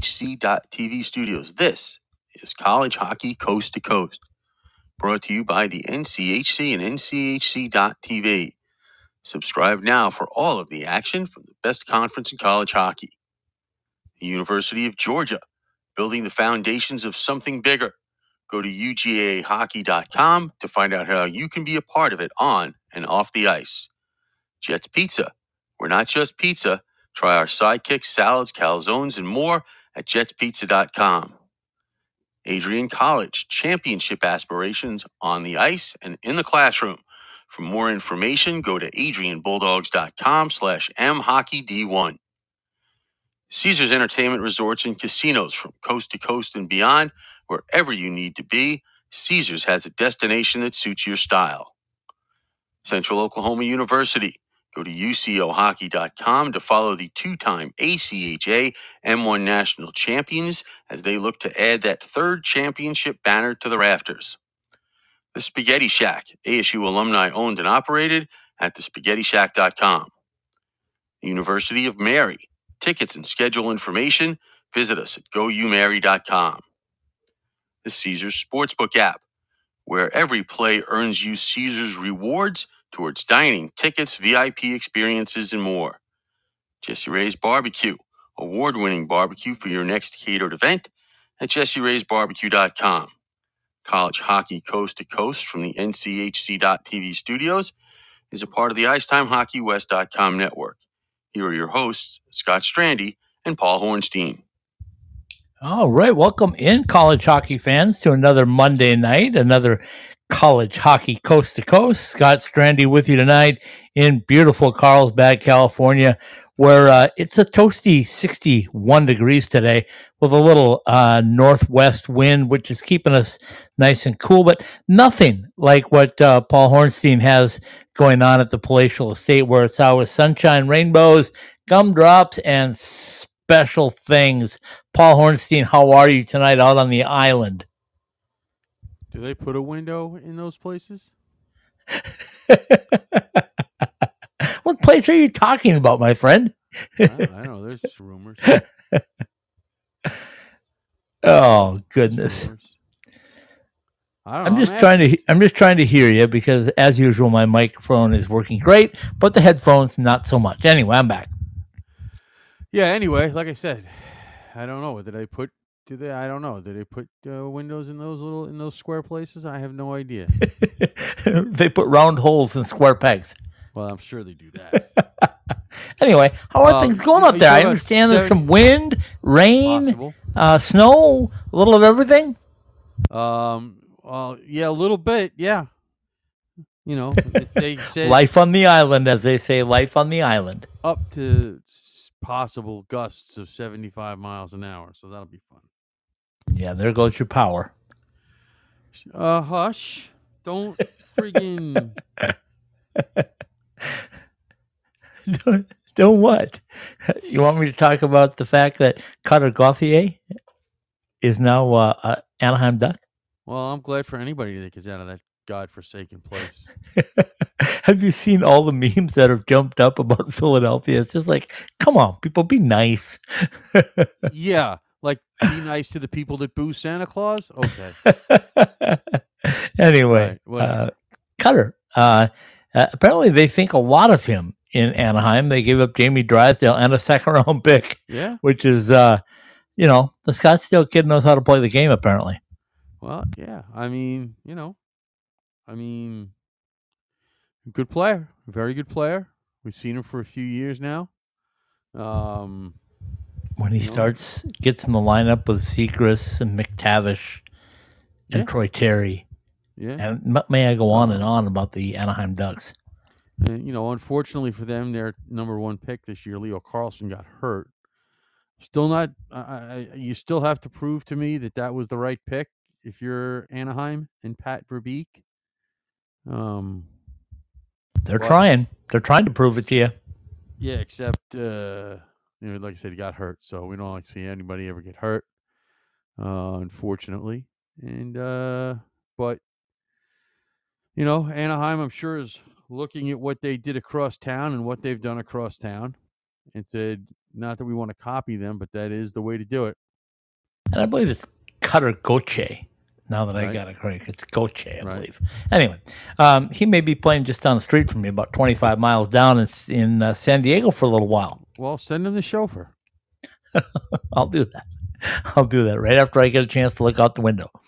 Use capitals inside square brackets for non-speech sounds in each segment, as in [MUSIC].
The studios, this is College Hockey Coast to Coast, brought to you by the NCHC and NCHC.TV. Subscribe now for all of the action from the best conference in college hockey. The University of Georgia, building the foundations of something bigger. Go to UGAhockey.com to find out how you can be a part of it on and off the ice. Jets Pizza. We're not just pizza. Try our sidekicks, salads, calzones, and more at jetspizza.com. Adrian College, championship aspirations on the ice and in the classroom. For more information, go to adrianbulldogs.com slash mhockeyd1. Caesars Entertainment Resorts and Casinos from coast to coast and beyond, wherever you need to be, Caesars has a destination that suits your style. Central Oklahoma University. Go to UCOhockey.com to follow the two time ACHA M1 national champions as they look to add that third championship banner to the rafters. The Spaghetti Shack, ASU alumni owned and operated at thespaghettishack.com. The University of Mary. Tickets and schedule information, visit us at goumary.com. The Caesars Sportsbook app, where every play earns you Caesars rewards towards dining, tickets, VIP experiences, and more. Jesse Ray's Barbecue, award winning barbecue for your next catered event at jesseraysbarbecue.com. College Hockey Coast to Coast from the NCHC.TV studios is a part of the IcetimeHockeyWest.com network. Here are your hosts, Scott Strandy and Paul Hornstein. All right, welcome in, college hockey fans, to another Monday night, another college hockey coast to coast. Scott Strandy with you tonight in beautiful Carlsbad, California, where uh, it's a toasty 61 degrees today with a little uh, northwest wind, which is keeping us nice and cool, but nothing like what uh, Paul Hornstein has going on at the Palatial Estate, where it's always sunshine, rainbows, gumdrops, and special things. Paul Hornstein, how are you tonight out on the island? Do they put a window in those places? [LAUGHS] what place are you talking about, my friend? I, don't, I don't know. There's just rumors. [LAUGHS] oh goodness. Rumors. I don't I'm know. just trying to I'm just trying to hear you because as usual my microphone is working great, but the headphones not so much. Anyway, I'm back. Yeah. Anyway, like I said, I don't know. Did they put? Do they? I don't know. Did they put uh, windows in those little in those square places? I have no idea. [LAUGHS] they put round holes in square pegs. well, I'm sure they do that. [LAUGHS] Anyway, how are things going up there? I understand there's some wind, rain, uh, snow, a little of everything. Um. Well, yeah, a little bit. Yeah. You know, they [LAUGHS] said Life on the island, as they say, life on the island. up to possible gusts of 75 miles an hour, so that'll be fun. Yeah, there goes your power. Uh, hush! Don't freaking. [LAUGHS] don't, don't what? You want me to talk about the fact that Cutter Gauthier is now uh, uh, Anaheim Duck? Well, I'm glad for anybody that gets out of that godforsaken place. [LAUGHS] have you seen all the memes that have jumped up about [LAUGHS] Philadelphia? It's just like, come on, people, be nice. yeah, like be nice to the people that boo Santa Claus. Okay, [LAUGHS] anyway, Right, uh, Cutter. Uh, uh, apparently, they think a lot of him in Anaheim. They gave up Jamie Drysdale and a second round [LAUGHS] pick, yeah. which is, uh, you know, the Scottsdale kid knows how to play the game. Apparently, Well, yeah. I mean, you know, I mean, good player, very good player. We've seen him for a few years now. Um, when he starts, gets in the lineup with Zegras and McTavish and Yeah. Troy Terry, yeah. and m- may I go on and on about the Anaheim Ducks? And, you know, unfortunately for them, their number one pick this year, Leo Carlsson, got hurt. Still not. I, I, you still have to prove to me that that was the right pick. If you're Anaheim and Pat Verbeek, um, They're Well- trying. They're trying to prove it to you. yeah. Except, uh, you know, like I said, he got hurt, so we don't like see anybody ever get hurt. Uh, unfortunately, and uh, but you know, Anaheim, I'm sure is looking at what they did across town and what they've done across town, and said not that we want to copy them, but that is the way to do it. And I believe it's Cutter Gauthier. Now that I got it correct, it's Gauthier, I Right. believe. Anyway, um, he may be playing just down the street from me, about 25 miles down in, in uh, San Diego for a little while. Well, send him the chauffeur. [LAUGHS] I'll do that. I'll do that right after I get a chance to look out the window. [LAUGHS]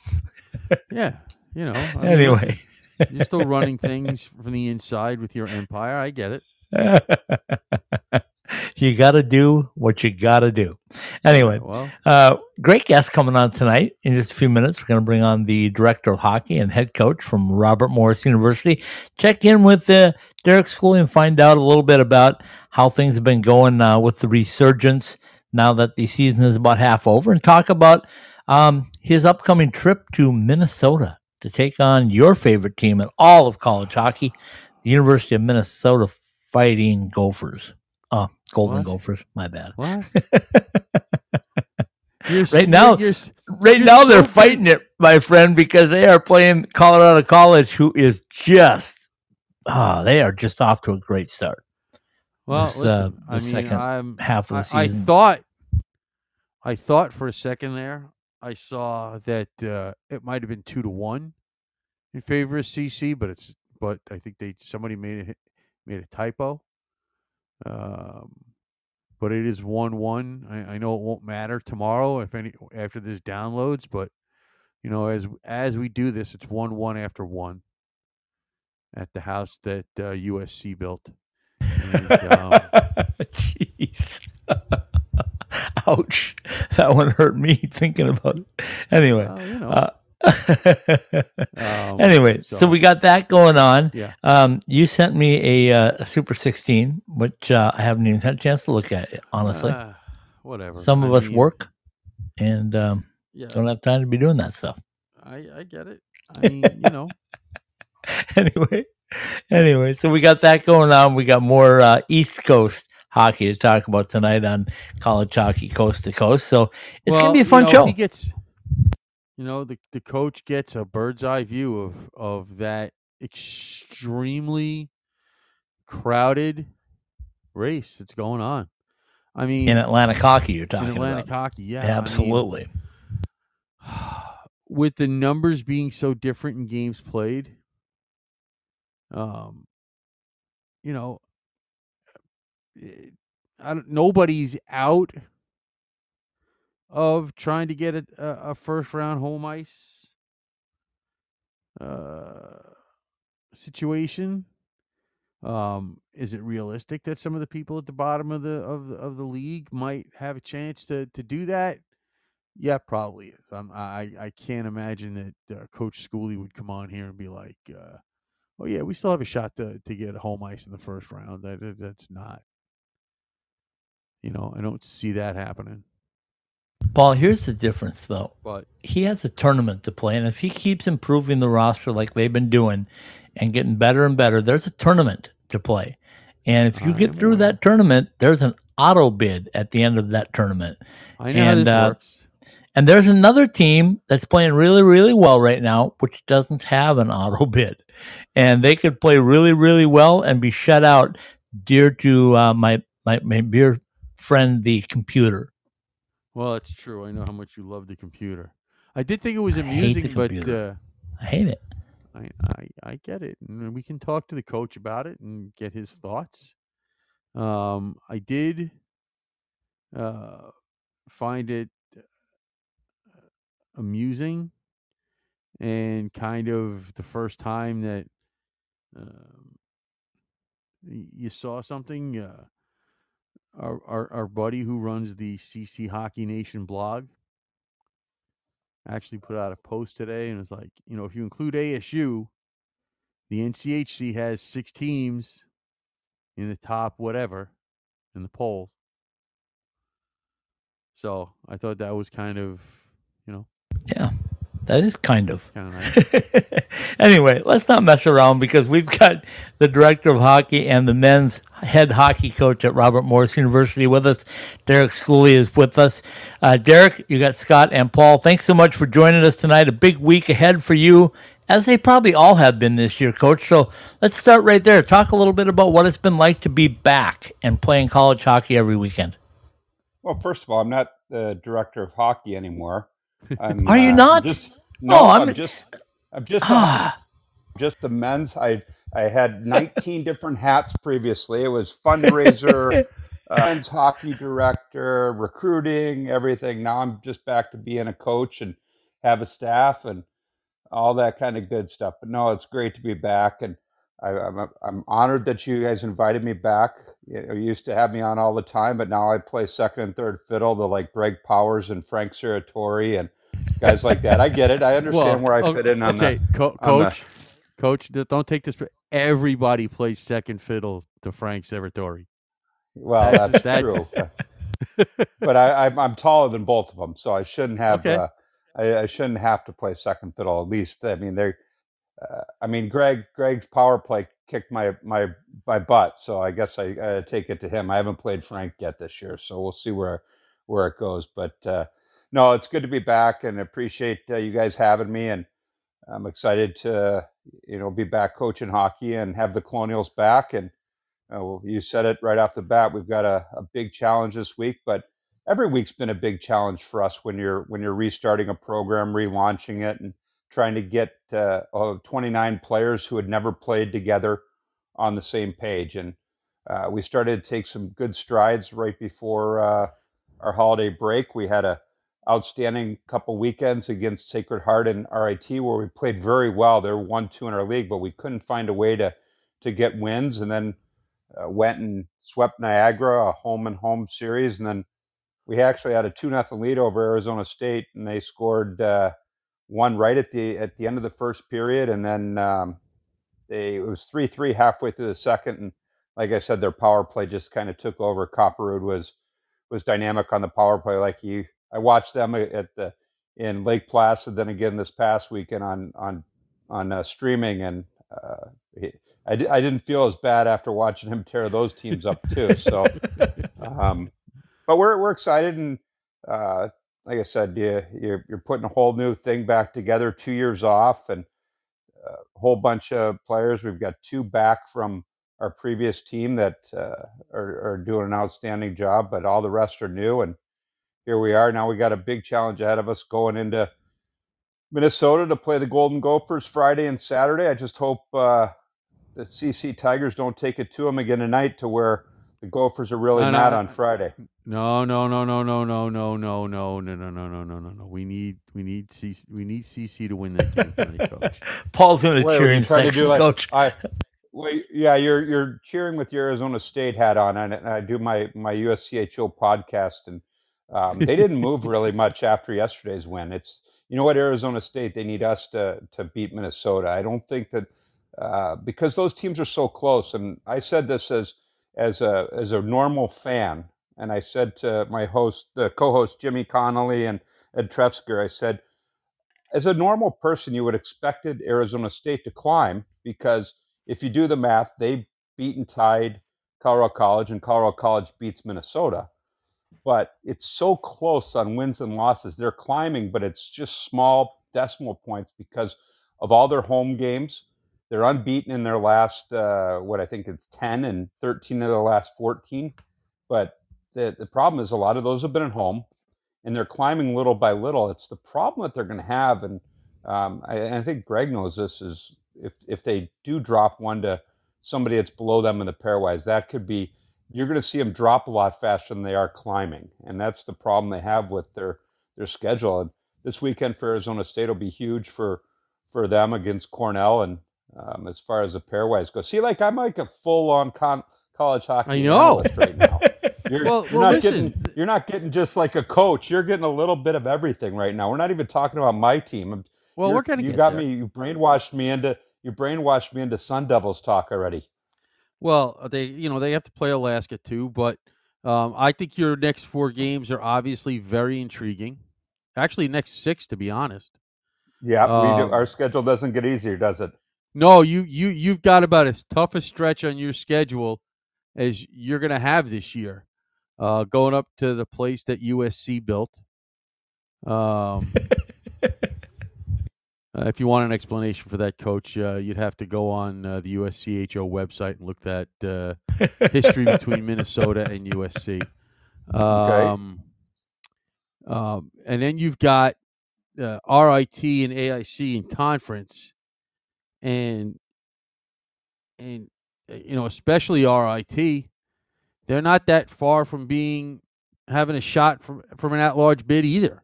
Yeah, you know. I mean, Anyway. you're still running things from the inside with your empire. I get it. [LAUGHS] [LAUGHS] you got to do what you got to do. Anyway, Well, uh, great guest coming on tonight. In just a few minutes, we're going to bring on the director of hockey and head coach from Robert Morris University. Check in with uh, Derek Schooley and find out a little bit about how things have been going uh, with the resurgence now that the season is about half over, and talk about um, his upcoming trip to Minnesota to take on your favorite team in all of college hockey, the University of Minnesota Fighting Gophers. Oh, Golden What? Gophers. My bad. what? [LAUGHS] Right now- you're Right You're now, so they're fighting it, my friend, because they are playing Colorado College, who is just, ah, they are just off to a great start. well, this, uh, listen, I the mean, second I'm, Half of the I, I thought, I thought for a second there, I saw that uh, it might have been two to one in favor of CC, but it's, but I think they somebody made a made a typo. Um, but it is one one. I, I know it won't matter tomorrow if any after this downloads, but you know as as we do this, it's one one after one at the house that uh, USC built. And, um, [LAUGHS] Jeez. [LAUGHS] Ouch. That one hurt me thinking about it. Anyway. well, you know, Uh, um, anyway, so, so- we got that going on. Yeah. Um, you sent me a, uh, a Super 16, which uh, I haven't even had a chance to look at, honestly. uh, whatever. Some of I us mean, work and um, Yeah, don't have time to be doing that stuff. I I get it. I mean, you know, [LAUGHS] anyway, anyway, so we got that going on. We got more uh, East Coast hockey to talk about tonight on College Hockey Coast to Coast. So it's Well, gonna be a you fun know, show. He gets, you know, the the coach gets a bird's eye view of of that extremely crowded race that's going on. I mean, in Atlantic hockey, you're in talking Atlantic about. hockey, yeah, I mean, Absolutely. [SIGHS] with the numbers being so different in games played, um, you know, eh, I don't, nobody's out of trying to get a, a, first round home ice uh, situation. Um, is it realistic that some of the people at the bottom of the of the of the league might have a chance to to do that? Yeah, probably is. Um, I I can't imagine that uh, Coach Schooley would come on here and be like, uh, "Oh yeah, we still have a shot to to get home ice in the first round." That- that's not. You know, I don't see that happening. Paul, here's the difference, though. But He has a tournament to play, and if he keeps improving the roster like they've been doing and getting better and better, there's a tournament to play. And if you get I'm through that tournament, there's an auto bid at the end of that tournament. I know how And, this uh, works. And there's another team that's playing really, really well right now, which doesn't have an auto [LAUGHS] bid. And they could play really, really well and be shut out dear to uh, my, my, my dear friend, the computer. Well, it's true. I know how much you love the computer. I did think it was I hate the amusing, but computer. uh, I hate it. I, I I get it, and we can talk to the coach about it and get his thoughts. Um, I did uh, find it uh, amusing, and kind of the first time that um, you saw something. Uh, our, our our buddy who runs the CC Hockey Nation blog actually put out a post today and was like, you know, if you include ASU, the NCHC has six teams in the top whatever in the polls. So I thought that was kind of, you know, Yeah, that is kind of. kind of nice. anyway, let's not mess around because we've got the director of hockey and the men's head hockey coach at Robert Morris University with us. Derek Schooley is with us. Uh, Derek, you got Scott and Paul. Thanks so much for joining us tonight. A big week ahead for you, as they probably all have been this year, coach. So let's start right there. Talk a little bit about what it's been like to be back and playing college hockey every weekend. Well, first of all, I'm not the director of hockey anymore. I'm, Are you uh, not? Just, no, Oh, I'm, I'm- just, I'm just, Ah, just the men's. I, I had 19 different hats previously. It was fundraiser, [LAUGHS] men's hockey director, recruiting, everything. Now I'm just back to being a coach and have a staff and all that kind of good stuff. But no, it's great to be back, and I, I'm I'm honored that you guys invited me back. You, know, you used to have me on all the time, but now I play second and third fiddle to like Greg Powers and Frank Serratore and guys like that. I get it. I [LAUGHS] understand where I o- fit in on okay, that. co- on the- coach. Coach, don't take this. Everybody plays second fiddle to Frank Serratore. Well, That's- that's, true. [LAUGHS] but I, I'm, I'm taller than both of them, so I shouldn't have. Okay. Uh, I, I shouldn't have to play second fiddle. At least, I mean, they. Uh, I mean, Greg. Greg's power play kicked my my my butt, so I guess I, take it to him. I haven't played Frank yet this year, so we'll see where where it goes. But uh, no, it's good to be back, and appreciate uh, you guys having me, and I'm excited to you know be back coaching hockey and have the Colonials back and. Uh, well, you said it right off the bat. We've got a, a big challenge this week, but every week's been a big challenge for us when you're when you're restarting a program, relaunching it, and trying to get uh, uh, 29 players who had never played together on the same page. And uh, we started to take some good strides right before uh, our holiday break. We had a outstanding couple weekends against Sacred Heart and RIT where we played very well. They're one two in our league, but we couldn't find a way to to get wins. And then uh, went and swept Niagara, a home and home series, and then we actually had a two nothing lead over Arizona State, and they scored uh, one right at the at the end of the first period, and then um, they it was three three halfway through the second, and like I said, their power play just kind of took over. Copperwood was was dynamic on the power play, like you. I watched them at the in Lake Placid, then again this past weekend on on on uh, streaming, and uh, he, I, I didn't feel as bad after watching him tear those teams up too. So, [LAUGHS] um, but we're we're excited, and uh, like I said, you, you're you're putting a whole new thing back together. Two years off, and uh, a whole bunch of players. We've got two back from our previous team that uh, are, are doing an outstanding job, but all the rest are new. And here we are. Now we got a big challenge ahead of us going into Minnesota to play the Golden Gophers Friday and Saturday. I just hope uh, the CC Tigers don't take it to them again tonight to where the Gophers are really No, no, mad no. on Friday. No, no, no, no, no, no, no, no, no, no, no, no, no, no, no, no. We need, we need CC, we need CC to win that game tonight, coach. Paul's in the Wait, were you cheering trying to section, do like coach. I? Well, yeah, you're you're cheering with your Arizona State hat on, and I do my my USCHO podcast, and um, they didn't move really much after yesterday's win. It's you know what Arizona State they need us to to beat Minnesota. I don't think that uh, because those teams are so close, and I said this as as a as a normal fan, and I said to my host, the co-host Jimmy Connelly and Ed Trefzger, I said as a normal person, you would expected Arizona State to climb because if you do the math, they beat and tied Colorado College, and Colorado College beats Minnesota. But it's so close on wins and losses. They're climbing, but it's just small decimal points because of all their home games. They're unbeaten in their last, uh, what I think it's 10 and 13 of their last 14. But the, the problem is a lot of those have been at home and they're climbing little by little. It's the problem that they're going to have, and um, I, I think Greg knows this is if if they do drop one to somebody that's below them in the pairwise, that could be you're going to see them drop a lot faster than they are climbing, and that's the problem they have with their their schedule. And this weekend for Arizona State will be huge for for them against Cornell, and um, as far as the pairwise goes, see, like I'm like a full on con- college hockey I know. analyst right now. [LAUGHS] You're, Well- you're well, not listen. getting you're not getting just like a coach. You're getting a little bit of everything right now. We're not even talking about my team. Well, You're- we're gonna you get got there. me. You brainwashed me into you brainwashed me into Sun Devils talk already. Well, they, you know, they have to play Alaska too, but um, I think your next four games are obviously very intriguing. Actually, next six, to be honest. Yeah, we Um, do. Our schedule doesn't get easier, does it? No, you you you've got about as tough a stretch on your schedule as you're going to have this year. Uh, going up to the place that USC built. Um, [LAUGHS] uh, if you want an explanation for that, Coach, uh, you'd have to go on uh, the USCHO website and look at uh, history between Minnesota and USC. Um, um, and then you've got uh, RIT and AIC in conference, and and uh, you know especially RIT, they're not that far from being having a shot from from an at large bid either.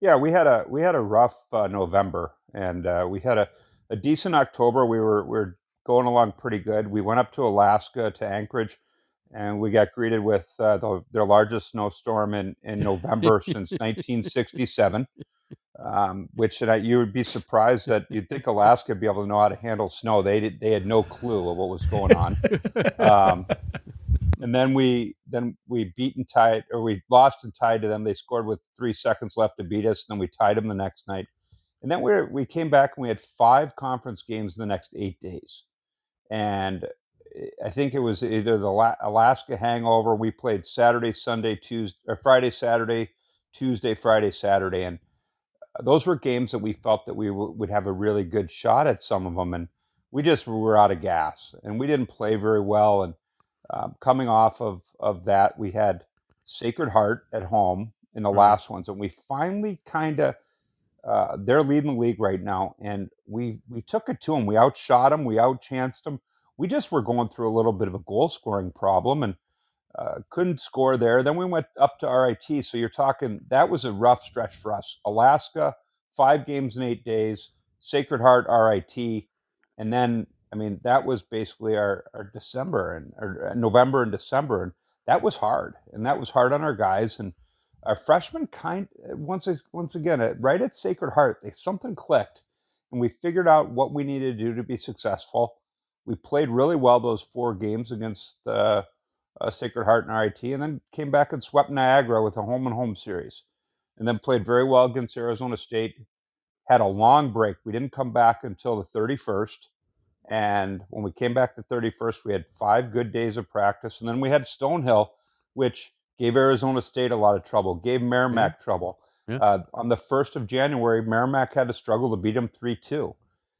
Yeah, we had a we had a rough uh, November, and uh, we had a, a decent October. We were we were going along pretty good. We went up to Alaska to Anchorage, and we got greeted with uh, the, their largest snowstorm in in [LAUGHS] November since [LAUGHS] 1967. Um, which uh, you would be surprised that you'd think Alaska would be able to know how to handle snow. They did, they had no clue of what was going on. Um, and then we then we beat and tied or we lost and tied to them. They scored with three seconds left to beat us. And then we tied them the next night. And then we we came back and we had five conference games in the next eight days. And eh, I think it was either the Alaska hangover. We played Saturday, Sunday, Tuesday, or Friday, Saturday, Tuesday, Friday, Saturday, and those were games that we felt that we w- would have a really good shot at some of them, and we just were out of gas, and we didn't play very well, and um, coming off of of that, we had Sacred Heart at home in the mm-hmm. last ones, and we finally kind of uh, they're leading the league right now, and we we took it to them. We outshot them. We outchanced them. We just were going through a little bit of a goal scoring problem, and uh, couldn't score there. Then we went up to RIT. So you're talking that was a rough stretch for us. Alaska, five games in eight days. Sacred Heart, RIT, and then I mean, that was basically our, our December and our uh, November and December, and that was hard, and that was hard on our guys. And our freshmen kind uh, once once again uh, right at Sacred Heart, they something clicked, and we figured out what we needed to do to be successful. We played really well those four games against uh, uh, Sacred Heart and RIT, and then came back and swept Niagara with a home and home series, and then played very well against Arizona State. Had a long break. We didn't come back until the 31st and when we came back the 31st, we had five good days of practice. And then we had Stonehill, which gave Arizona State a lot of trouble, gave Merrimack yeah. trouble. Yeah. Uh, on the 1st of January, Merrimack had to struggle to beat them 3 2.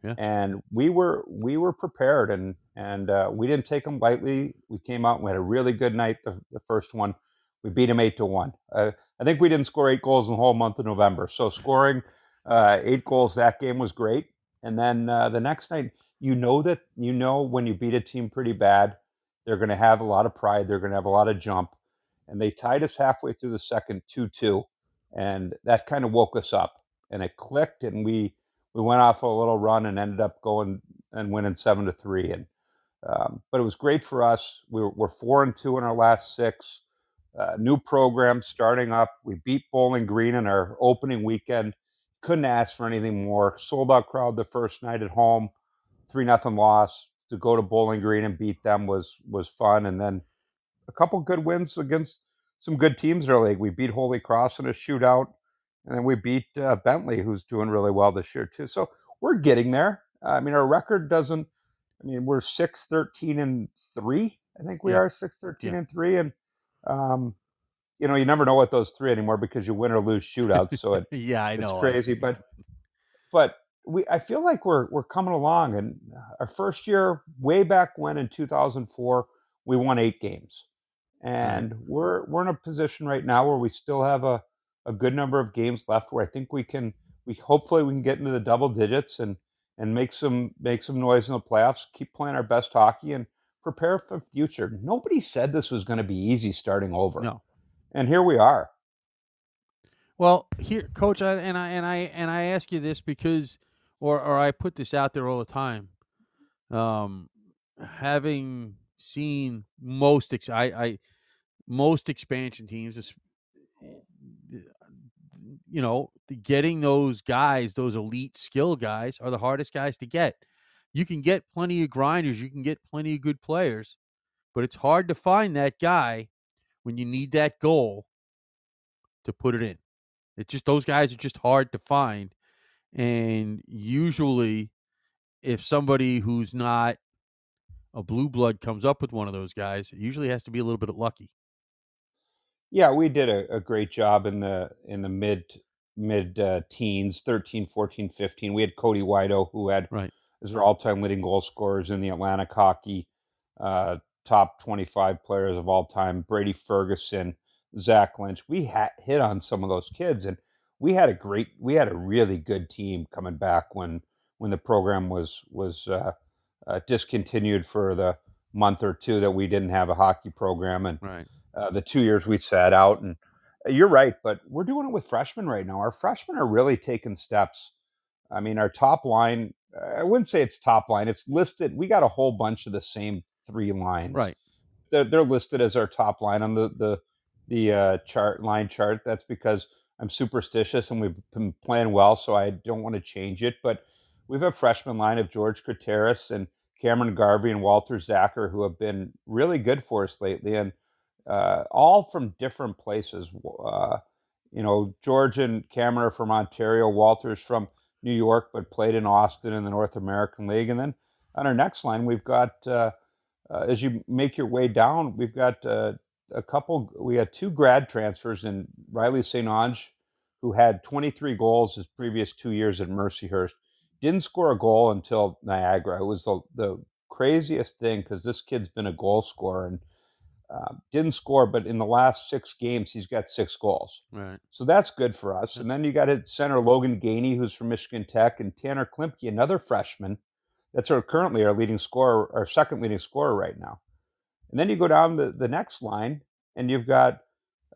Yeah. And we were we were prepared and and uh, we didn't take them lightly. We came out and we had a really good night. The, the first one, we beat them eight to one. Uh, I think we didn't score eight goals in the whole month of November. So scoring uh, eight goals that game was great. And then uh, the next night, you know that you know when you beat a team pretty bad, they're going to have a lot of pride. They're going to have a lot of jump, and they tied us halfway through the second two-two, and that kind of woke us up, and it clicked, and we we went off a little run and ended up going and winning seven to three, and um, but it was great for us. We were, we're four and two in our last six. Uh, new program starting up. We beat Bowling Green in our opening weekend. Couldn't ask for anything more. Sold out crowd the first night at home three nothing loss to go to Bowling Green and beat them was was fun, and then a couple good wins against some good teams in our league. We beat Holy Cross in a shootout, and then we beat uh, Bentley, who's doing really well this year too. So we're getting there. I mean, our record doesn't. I mean, we're six thirteen and three. I think we yeah. are six thirteen yeah. and three, and um, you know, you never know what those three anymore because you win or lose shootouts. So it, [LAUGHS] yeah, I know it's crazy, [LAUGHS] but but we I feel like we're we're coming along. And our first year, way back when in 2004, we won eight games, and mm-hmm. we're we're in a position right now where we still have a a good number of games left where I think we can we hopefully we can get into the double digits and and make some make some noise in the playoffs. Keep playing our best hockey and prepare for future. Nobody said this was going to be easy starting over. No, and here we are. Well, here, coach, I, and I and I and I ask you this because or or I put this out there all the time. Um, having seen most ex- I, I most expansion teams, you know, getting those guys, those elite skill guys, are the hardest guys to get. You can get plenty of grinders, you can get plenty of good players, but it's hard to find that guy when you need that goal to put it in. It just those guys are just hard to find and usually, if somebody who's not a blue blood comes up with one of those guys, it usually has to be a little bit lucky. Yeah, we did a, a great job in the in the mid mid uh, teens, 13, 14, 15. We had Cody Wydo, who had right. as our all time leading goal scorers in the Atlantic Hockey uh, top 25 players of all time, Brady Ferguson, Zach Lynch. We had hit on some of those kids, and we had a great, we had a really good team coming back when when the program was was uh, uh, discontinued for the month or two that we didn't have a hockey program, and Right. Uh, the two years we sat out. And uh, you're right, but we're doing it with freshmen right now. Our freshmen are really taking steps. I mean, our top line, I wouldn't say it's top line. It's listed. We got a whole bunch of the same three lines. Right. They're, they're listed as our top line on the the the uh, chart line chart. That's because I'm superstitious and we've been playing well, so I don't want to change it. But we've a freshman line of George Krateris and Cameron Garvey and Walter Zacher who have been really good for us lately, and uh, all from different places. Uh, you know, George and Cameron are from Ontario. Walter's from New York, but played in Austin in the North American League. And then on our next line, we've got uh, uh, as you make your way down, we've got uh, a couple. We had two grad transfers in Riley St. Ange, who had 23 goals his previous two years at Mercyhurst. Didn't score a goal until Niagara. It was the, the craziest thing because this kid's been a goal scorer and uh, didn't score, but in the last six games, he's got six goals. Right. So that's good for us. And then you got it center Logan Gainey, who's from Michigan Tech, and Tanner Klimke, another freshman. That's our currently our leading scorer, our second leading scorer right now. And then you go down the, the next line, and you've got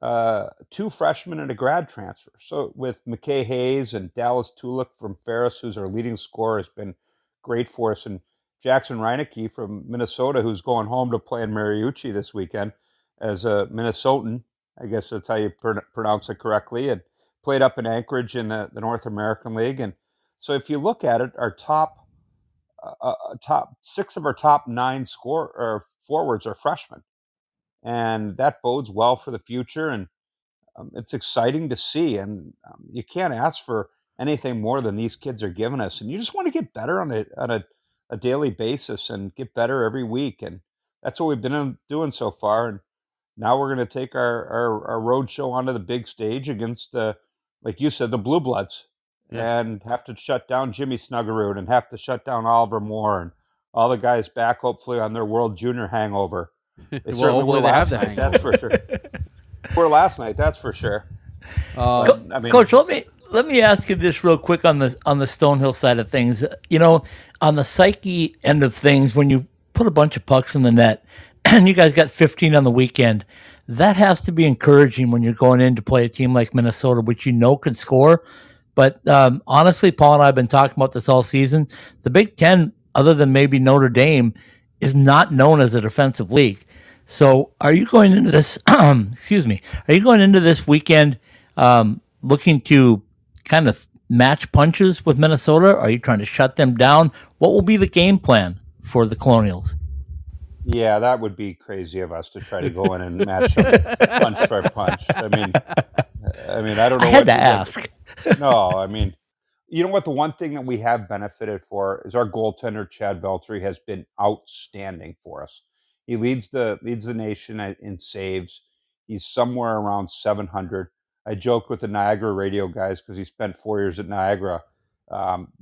uh, two freshmen and a grad transfer. So with McKay Hayes and Dallas Tulik from Ferris, who's our leading scorer, has been great for us. And Jackson Reineke from Minnesota, who's going home to play in Mariucci this weekend as a Minnesotan. I guess that's how you pr- pronounce it correctly. And played up in Anchorage in the, the North American League. And so if you look at it, our top uh, uh, top six of our top nine score or forwards are freshmen, and that bodes well for the future. And um, it's exciting to see. And um, you can't ask for anything more than these kids are giving us. And you just want to get better on a on a, a daily basis and get better every week. And that's what we've been doing so far. And now we're going to take our, our, our road show onto the big stage against, uh, like you said, the Blue Bloods, Yeah. and have to shut down Jimmy Snuggerud and have to shut down Oliver Moore and all the guys back, hopefully, on their World Junior hangover. [LAUGHS] They Well, certainly were last night, that's for sure. were last night, that's for sure. [LAUGHS] Um, I mean, Coach, let me let me ask you this real quick on the on the Stonehill side of things. You know, on the psyche end of things, when you put a bunch of pucks in the net, [CLEARS THROAT] and you guys got 15 on the weekend, that has to be encouraging when you're going in to play a team like Minnesota, which you know can score. But um, honestly, Paul and I have been talking about this all season. The Big Ten, other than maybe Notre Dame, is not known as a defensive league. So, are you going into this? [CLEARS THROAT] excuse me. Are you going into this weekend um, looking to kind of match punches with Minnesota? Are you trying to shut them down? What will be the game plan for the Colonials? Yeah, that would be crazy of us to try to go in and match them [LAUGHS] punch for punch. I mean, I mean, I don't know. I had what to ask. no, I mean, you know what? The one thing that we have benefited for is our goaltender Chad Veltri has been outstanding for us. He leads the leads the nation in saves. He's somewhere around 700. I joked with the Niagara radio guys because he spent four years at Niagara. Um,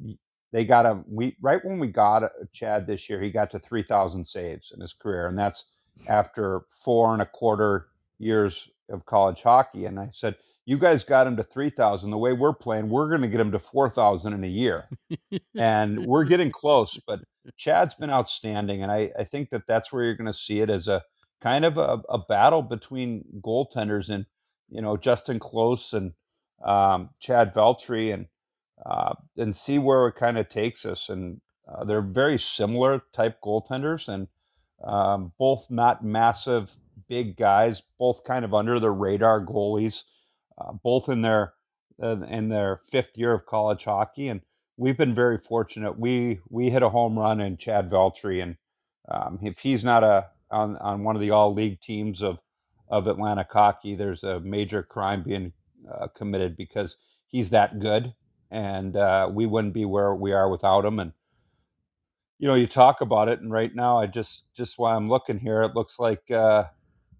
they got him. We right when we got Chad this year, he got to 3,000 saves in his career, and that's after four and a quarter years of college hockey. And I said, you guys got him to 3000 the way we're playing we're going to get him to 4000 in a year and we're getting close but chad's been outstanding and i, I think that that's where you're going to see it as a kind of a, a, battle between goaltenders and you know justin close and um, chad veltri and uh, and see where it kind of takes us and uh, they're very similar type goaltenders and um, both not massive big guys both kind of under the radar goalies uh, both in their uh, in their fifth year of college hockey, and we've been very fortunate. We we hit a home run in Chad Veltri, and um, if he's not a on, on one of the all league teams of of Atlantic hockey, there's a major crime being uh, committed because he's that good, and uh, we wouldn't be where we are without him. And you know, you talk about it, and right now, I just just while I'm looking here, it looks like uh,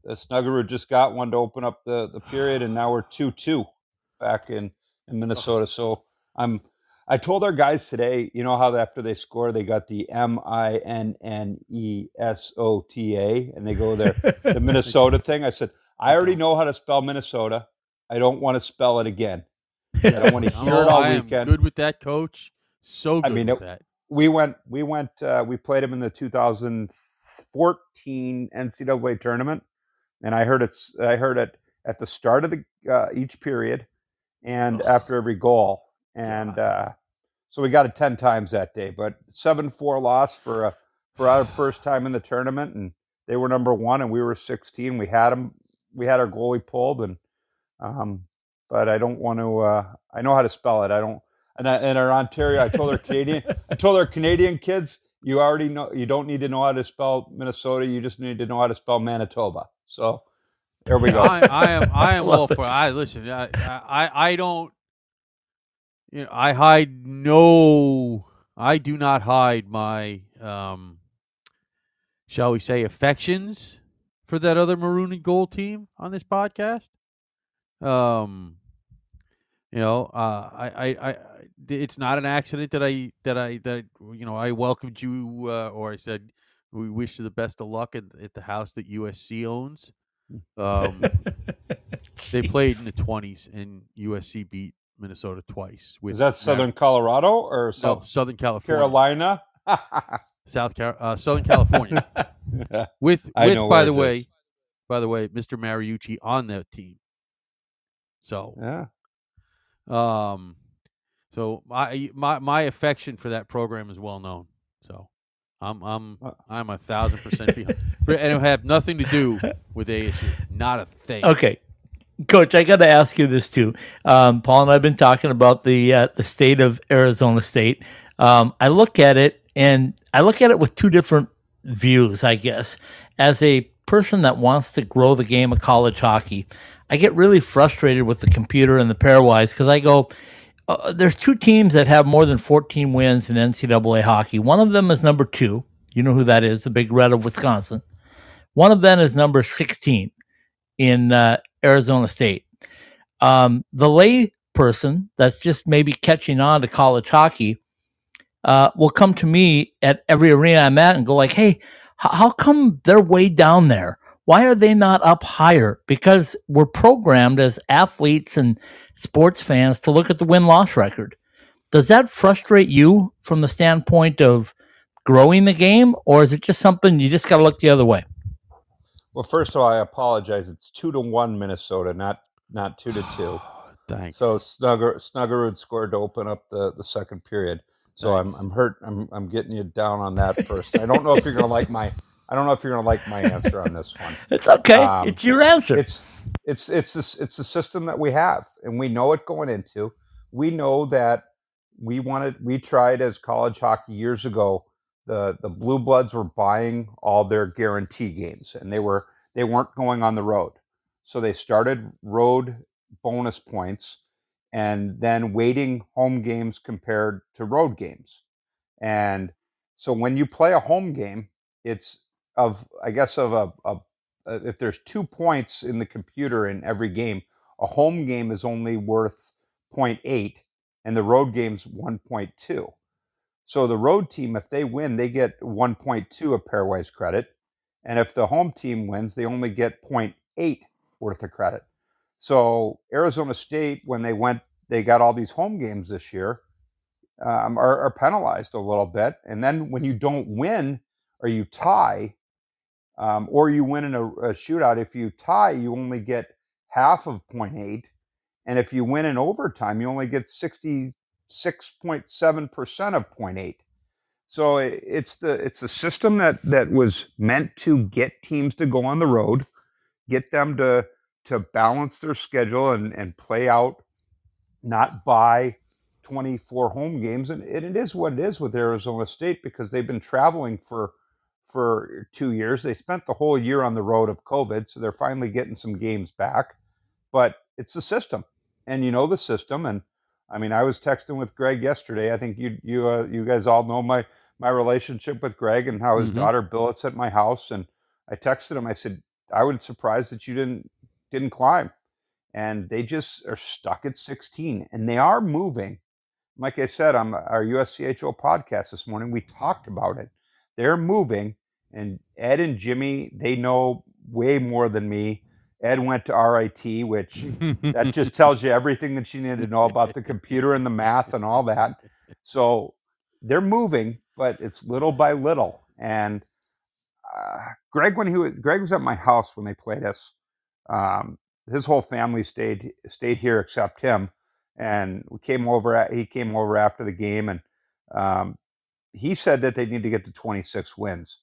the Snuggerud just got one to open up the, the period, and now we're two two back in, in Minnesota. So I'm I told our guys today, you know how after they score, they got the M I N N E S O T A, and they go there [LAUGHS] the Minnesota thing. I said, I already know how to spell Minnesota. I don't want to spell it again. I don't want to [LAUGHS] hear Oh, it all I am weekend. good with that, coach. So I mean, with it- that. We went, we went, uh, we played him in the 2014 NCAA tournament, and I heard it's, I heard it at the start of the uh, each period, and Ugh. after every goal, and uh, so we got it ten times that day. But seven four loss for a for our first time in the tournament, and they were number one, and we were 16. We had them, we had our goalie pulled, and um, but I don't want to. Uh, I know how to spell it. I don't. And, I, and our Ontario, I told our Canadian, I told our Canadian kids, you already know, you don't need to know how to spell Minnesota. You just need to know how to spell Manitoba. So there we go. I, I am I am [LAUGHS] all Love for. I listen. I, I I don't. You know, I hide no. I do not hide my, um, shall we say, affections for that other maroon and gold team on this podcast. Um, you know, uh, I, I, I, it's not an accident that I, that I, that you know, I welcomed you, uh, or I said we wish you the best of luck at, at the house that USC owns. Um, [LAUGHS] they played in the twenties, and USC beat Minnesota twice. With Is that Mar- Southern Colorado or no, South Southern California, Carolina? [LAUGHS] South Car- uh, Southern California. [LAUGHS] with I with by the way, is. by the way, Mr. Mariucci on that team. So, yeah. um, so my my my affection for that program is well known. So, I'm I'm. I'm a thousand percent behind, and it have nothing to do [LAUGHS] with ASU. Not a thing. Okay, Coach, I got to ask you this too. Um, Paul and I've been talking about the uh, the state of Arizona State. Um, I look at it, and I look at it with two different views. I guess as a person that wants to grow the game of college hockey, I get really frustrated with the computer and the pairwise because I go. Uh, there's two teams that have more than 14 wins in NCAA hockey. One of them is number two. You know who that is, the Big Red of Wisconsin. One of them is number 16 in uh, Arizona State. Um, the lay person that's just maybe catching on to college hockey uh, will come to me at every arena I'm at and go like, "Hey, h- how come they're way down there? Why are they not up higher?" Because we're programmed as athletes and sports fans to look at the win loss record. Does that frustrate you from the standpoint of growing the game, or is it just something you just got to look the other way? Well, first of all, I apologize. It's two to one Minnesota, not not two to two. Thanks. So Snugger Snuggerud scored to open up the, the second period. So I'm I'm hurt. I'm I'm getting you down on that first. I don't know if you're gonna like my I don't know if you're gonna like my answer on this one. [LAUGHS] It's okay. Um, it's your answer. It's it's it's this it's a system that we have, and we know it going into. We know that we wanted we tried as college hockey years ago. The the blue bloods were buying all their guarantee games, and they were they weren't going on the road, so they started road bonus points, and then weighting home games compared to road games, and so when you play a home game, it's of I guess of a, a if there's two points in the computer in every game, a home game is only worth 0.8 and the road game's 1.2. So the road team, if they win, they get 1.2 of pairwise credit. And if the home team wins, they only get 0.8 worth of credit. So Arizona State, when they went, they got all these home games this year, um, are, are penalized a little bit. And then when you don't win or you tie, um, or you win in a, a shootout. If you tie, you only get half of 0.8. And if you win in overtime, you only get 66.7% of 0.8. So it's the it's a system that that was meant to get teams to go on the road, get them to to balance their schedule and, and play out, not buy 24 home games. And it, it is what it is with Arizona State because they've been traveling for for two years. They spent the whole year on the road of COVID, so they're finally getting some games back. But it's the system, and you know the system. And I mean, I was texting with Greg yesterday. I think you you uh, you guys all know my my relationship with Greg and how his Mhm. daughter billets at my house. And I texted him. I said, I would surprise that you didn't didn't climb. And they just are stuck at 16, and they are moving. like I said on our USCHO podcast this morning, we talked about it. They're moving, and Ed and Jimmy, they know way more than me. Ed went to RIT, which [LAUGHS] that just tells you everything that you need to know about the computer and the math and all that. So they're moving, but it's little by little. And uh, Greg, when he was, Greg was at my house when they played us. Um, his whole family stayed stayed here except him, and we came over. He came over after the game, and um, he said that they need to get to 26 wins.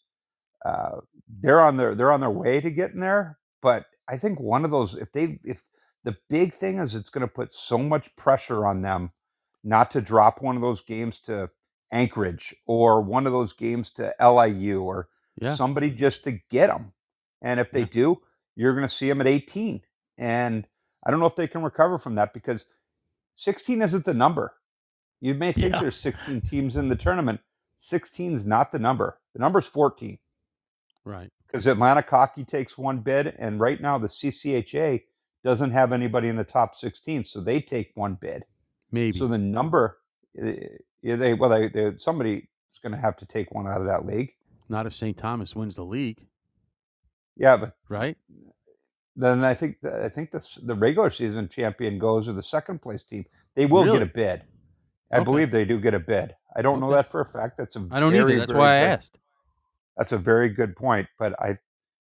Uh, they're on their they're on their way to getting there, but I think one of those if they if the big thing is it's going to put so much pressure on them not to drop one of those games to Anchorage or one of those games to LIU or Yeah. somebody just to get them. And if they Yeah. do, you're going to see them at 18. And I don't know if they can recover from that because 16 isn't the number. You may think Yeah. there's 16 teams in the tournament. 16 is not the number. The number's 14 Right. Because Atlantic Hockey takes one bid, and right now the CCHA doesn't have anybody in the top 16, so they take one bid. Maybe. So the number, eh, yeah, they well, they, they somebody is going to have to take one out of that league. Not if St. Thomas wins the league, Yeah, but right? then I think the, I think the the regular season champion goes or the second place team. They will Really? get a bid. I Okay. believe they do get a bid. I don't know that for a fact. That's a I don't either. That's why I asked. That's a very good point. But I,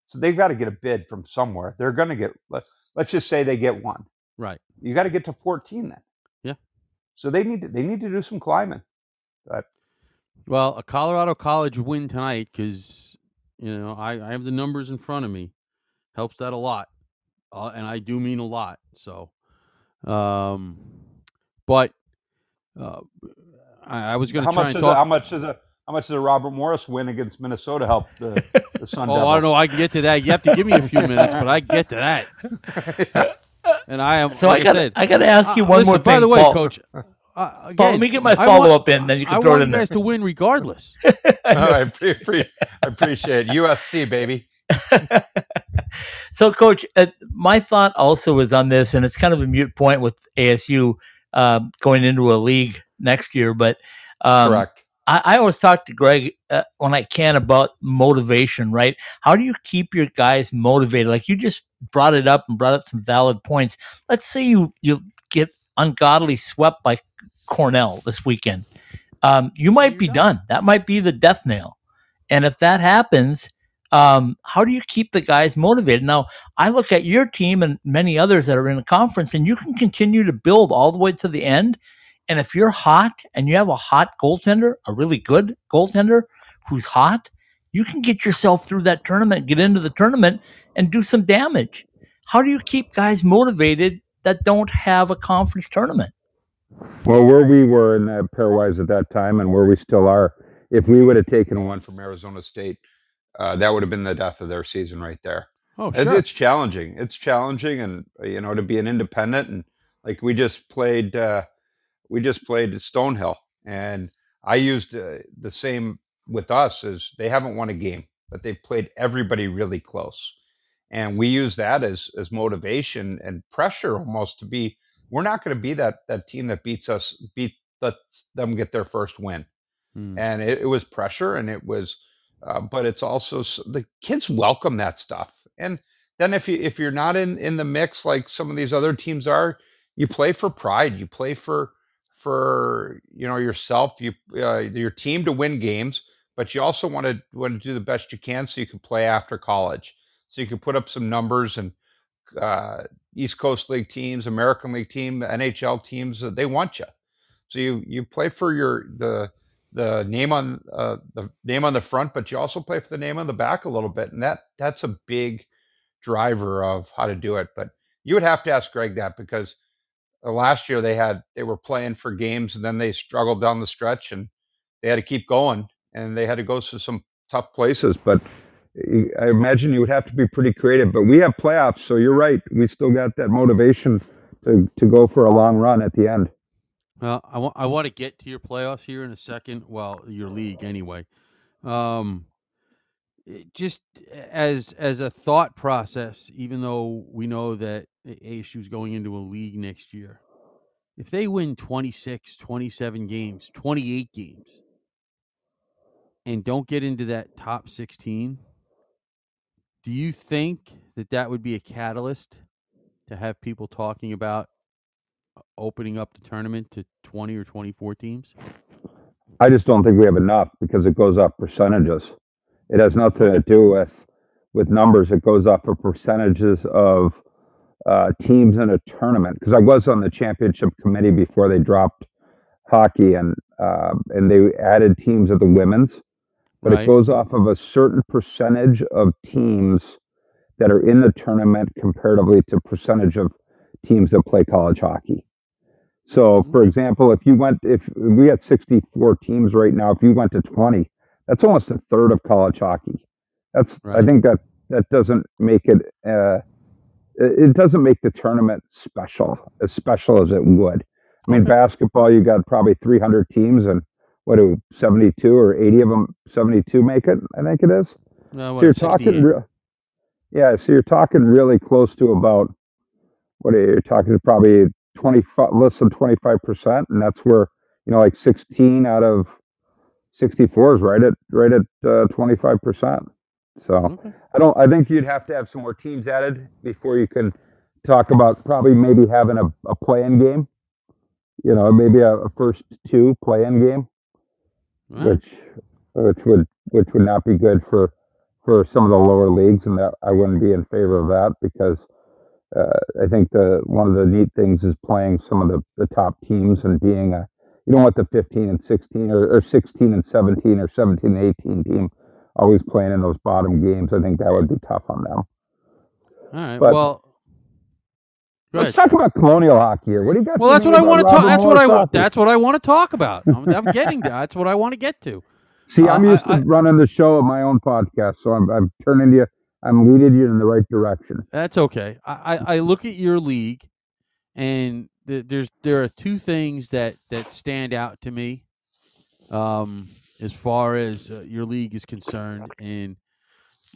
so they've got to get a bid from somewhere. They're going to get. Let, let's just say they get one. Right. You got to get to fourteen then. Yeah. So they need to they need to do some climbing. But, Well, a Colorado College win tonight because you know I, I have the numbers in front of me. Helps that a lot, uh, and I do mean a lot. So, um, but uh, I, I was going to try much and talk. how much is a how much does a Robert Morris win against Minnesota help the the Sun [LAUGHS] oh, I don't know. I can get to that. You have to give me a few minutes, but I get to that. [LAUGHS] And I am. So like I got said, I got to ask you uh, one listen, more By the way, Paul. Coach. Uh, Paul, let me get my follow want- up in, then you I can throw it want in you there. guys to win regardless. [LAUGHS] I, pre- pre- I appreciate it. USC baby. so, Coach, uh, my thought also is on this, and it's kind of a mute point with ASU um, going into a league next year. But um, Correct. I, I always talk to Greg uh, when I can about motivation, right? How do you keep your guys motivated? Like you just brought it up and brought up some valid points. Let's say you you get ungodly swept by Cornell this weekend. Um, you might be done. done. That might be the death nail. And if that happens, um, how do you keep the guys motivated? Now, I look at your team and many others that are in the conference, and you can continue to build all the way to the end. And if you're hot and you have a hot goaltender, a really good goaltender who's hot, you can get yourself through that tournament, get into the tournament, and do some damage. How do you keep guys motivated that don't have a conference tournament? Well, where we were in that pairwise at that time, and where we still are, if we would have taken one from Arizona State, uh, that would have been the death of their season right there. Oh, sure. It's challenging. It's challenging, and uh, you know, to be an independent and like we just played, uh, we just played Stonehill, and I used uh, the same with us as they haven't won a game, but they've played everybody really close, and we use that as as motivation and pressure almost to be. We're not going to be that that team that beats us, beat lets them get their first win Hmm. and it, it was pressure and it was uh, but it's also the kids welcome that stuff and then if you if you're not in in the mix like some of these other teams are you play for pride you play for for you know yourself you uh, your team to win games but you also want to want to do the best you can so you can play after college so you can put up some numbers and uh, east coast league teams american league team nhl teams uh, they want you so you you play for your the the name on uh, the name on the front, but you also play for the name on the back a little bit, and that that's a big driver of how to do it. But you would have to ask Greg that because last year they had they were playing for games and then they struggled down the stretch and they had to keep going and they had to go to some tough places. But I imagine you would have to be pretty creative. But we have playoffs, so you're right. We still got that motivation to to go for a long run at the end. Well, I want I want to get to your playoffs here in a second. Well, your league anyway. Um, just as as a thought process, even though we know that ASU is going into a league next year, if they win 26, 27 games, 28 games, and don't get into that top 16, do you think that that would be a catalyst to have people talking about uh, opening up the tournament to 20 or 24 teams? I just don't think we have enough because it goes off percentages. It has nothing to do with with numbers. It goes off of percentages of uh, teams in a tournament. Because I was on the championship committee before they dropped hockey and uh, and they added teams of the women's, but Right. it goes off of a certain percentage of teams that are in the tournament comparatively to percentage of teams that play college hockey. So, for example, if you went, if we had 64 teams right now, if you went to 20, that's almost a third of college hockey. That's, I think that that doesn't make it, uh, it doesn't make the tournament special, as special as it would. I mean, Okay. basketball, you got probably 300 teams, and what do 72 or 80 of them, 72 make it? I think it is. Uh, So you're talking real, yeah. So you're talking really close to about what are you talking? Probably twenty five, less than twenty five percent, and that's where you know, like sixteen out of sixty four is right at right at twenty five percent. So Okay. I don't. I think you'd have to have some more teams added before you can talk about probably maybe having a, a play-in game. You know, maybe a, a first two play-in game right. which which would which would not be good for for some of the lower leagues, and that I wouldn't be in favor of that because uh, I think the one of the neat things is playing some of the, the top teams and being a you don't want the 15 and 16 or, or 16 and 17 or 17 and 18 team always playing in those bottom games. I think that would be tough on them. All right. but- well, Let's talk about colonial hockey here. What do you got? Well, that's what I want to talk. That's what I want. That's what I want to talk about. I'm, I'm getting to. That's what I want to get to. [LAUGHS] See, I'm Uh, used I- to running the show of my own podcast, so I'm, I'm turning you. I'm leading you in the right direction. That's okay. I, I, I look at your league, and there's there are two things that that stand out to me, um, as far as uh, your league is concerned. And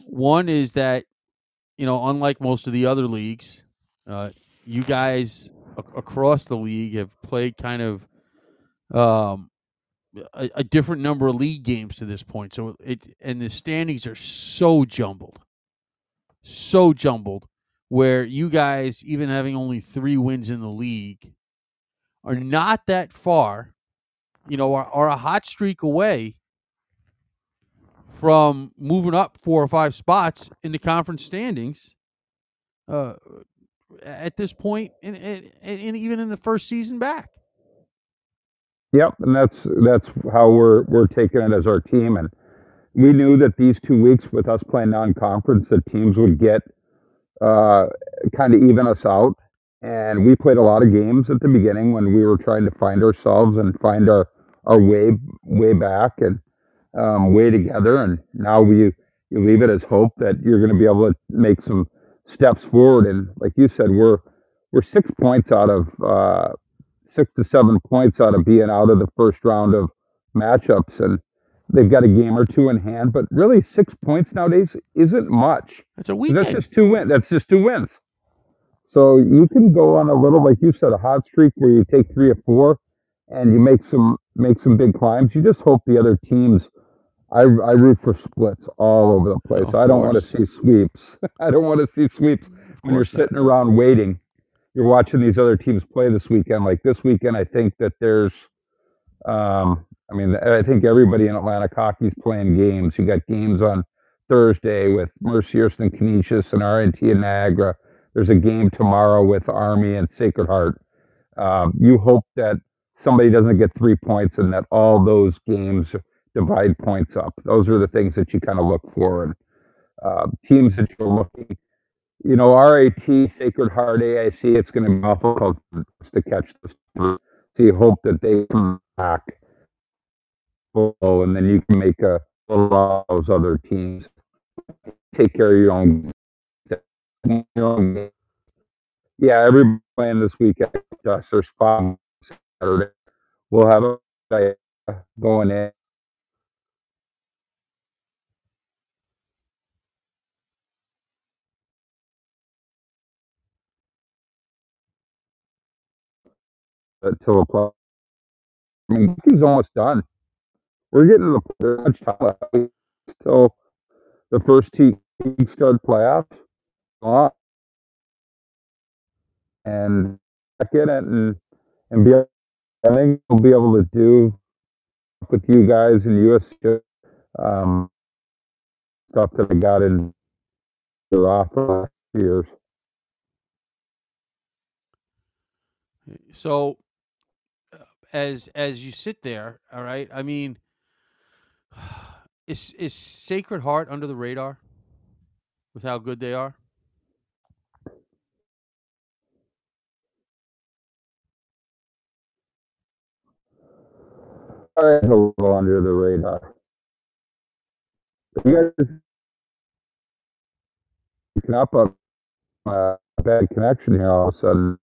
one is that, you know, unlike most of the other leagues, uh, you guys a- across the league have played kind of um, a, a different number of league games to this point. So it and the standings are so jumbled, so jumbled, where you guys, even having only three wins in the league, are not that far, you know, are, are a hot streak away from moving up four or five spots in the conference standings. Uh, at this point, and, and, even in the first season back. Yep, and that's that's how we're we're taking it as our team, and we knew that these two weeks with us playing non-conference, that teams would get uh, kind of even us out, and we played a lot of games at the beginning when we were trying to find ourselves and find our our way way back and um, way together, and now we you leave it as hope that you're going to be able to make some steps forward, and like you said, we're we're six points out of. Uh, six to seven points out of being out of the first round of matchups. And they've got a game or two in hand but really six points nowadays isn't much That's a that's just two wins that's just two wins so you can go on a little like you said a hot streak where you take three or four and you make some make some big climbs you just hope the other teams I, I root for splits all over the place. Of I don't want to see sweeps. [LAUGHS] I don't want to see sweeps when you're not. sitting around waiting you're watching these other teams play this weekend. Like this weekend, I think that there's, um, I mean, I think everybody in Atlantic hockey's playing games. You got games on Thursday with Mercyhurst and Canisius and RIT and Niagara. There's a game tomorrow with Army and Sacred Heart. Um, you hope that somebody doesn't get three points and that all those games divide points up. Those are the things that you kind of look for. And uh, teams that you're looking you know, RIT, Sacred Heart, AIC, it's going to be difficult to catch this. So you hope that they come back, and then you can make a lot of those other teams take care of your own. Your own. Yeah, everybody playing this weekend. There's five Saturday. We'll have a going in. till the play. I mean, he's almost done. We're getting to the time left the first two start playoffs. On and in it and and be. I think we'll be able to do with you guys and US um, stuff that I got in the off last years. So, uh, as as you sit there, all right. I mean, [SIGHS] is is Sacred Heart under the radar with how good they are? a little under the radar. You guys picking up a, a bad connection here all of a sudden.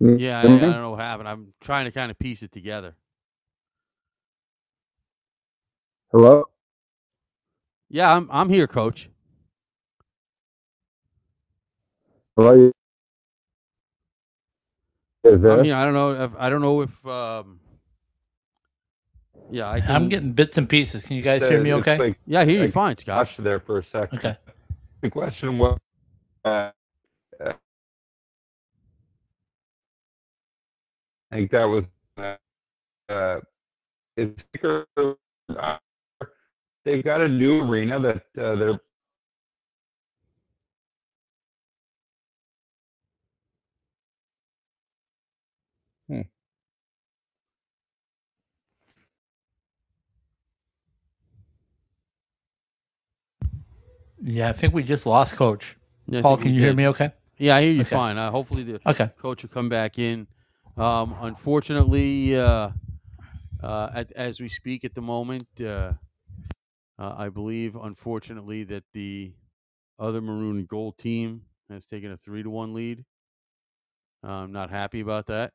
Yeah, I, I don't know what happened. I'm trying to kind of piece it together. Hello? Yeah, I'm I'm here, Coach. Hello? Is there? I'm here. I don't know if I don't know if um. Yeah, I can. I'm getting bits and pieces. Can you guys hear me okay? Like, Yeah, I hear you like fine, Scott. Josh there for a second. Okay. The question was, uh, uh, I think that was, uh, uh, is uh, they've got a new arena that uh, they're Yeah, I think we just lost Coach. Yeah, Paul, can we you hear me okay? Yeah, I hear you Okay. fine. Uh, hopefully the Okay. coach will come back in. Um, unfortunately, uh, uh, at, as we speak at the moment, uh, uh, I believe, unfortunately, that the other maroon and gold team has taken a three to one lead. Uh, I'm not happy about that.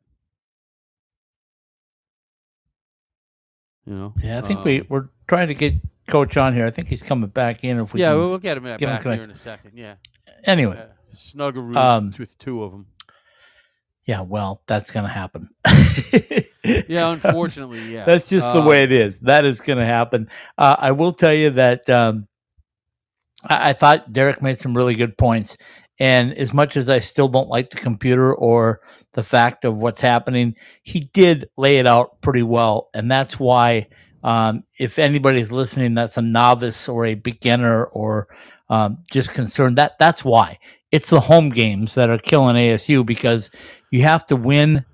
You know. Yeah, I think we um, we're trying to get Coach on here. I think he's coming back in. If we yeah, we'll, get him back him here in a second. Yeah. anyway, Uh, Um, with two of them. yeah. Well, that's gonna happen. [LAUGHS] [LAUGHS] Yeah, unfortunately, yeah. That's just the way Um, it is. That is going to happen. Uh, I will tell you that um, I, I thought Derek made some really good points. And as much as I still don't like the computer or the fact of what's happening, he did lay it out pretty well. And that's why, um, if anybody's listening that's a novice or a beginner or um, just concerned, that that's why. It's the home games that are killing ASU because you have to win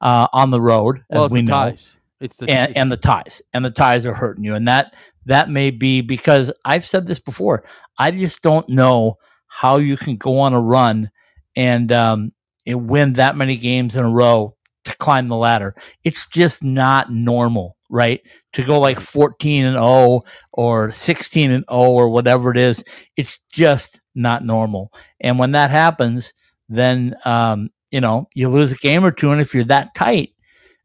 uh, on the road, Well, it's we know. ties. It's the and, and the ties. And the ties are hurting you. And that that may be because i've said this before. I just don't know how you can go on a run and um and win that many games in a row to climb the ladder. It's just not normal right? To go like 14 and 0 or 16 and 0 or whatever it is it's just not normal. And when that happens then um you know you lose a game or two and if you're that tight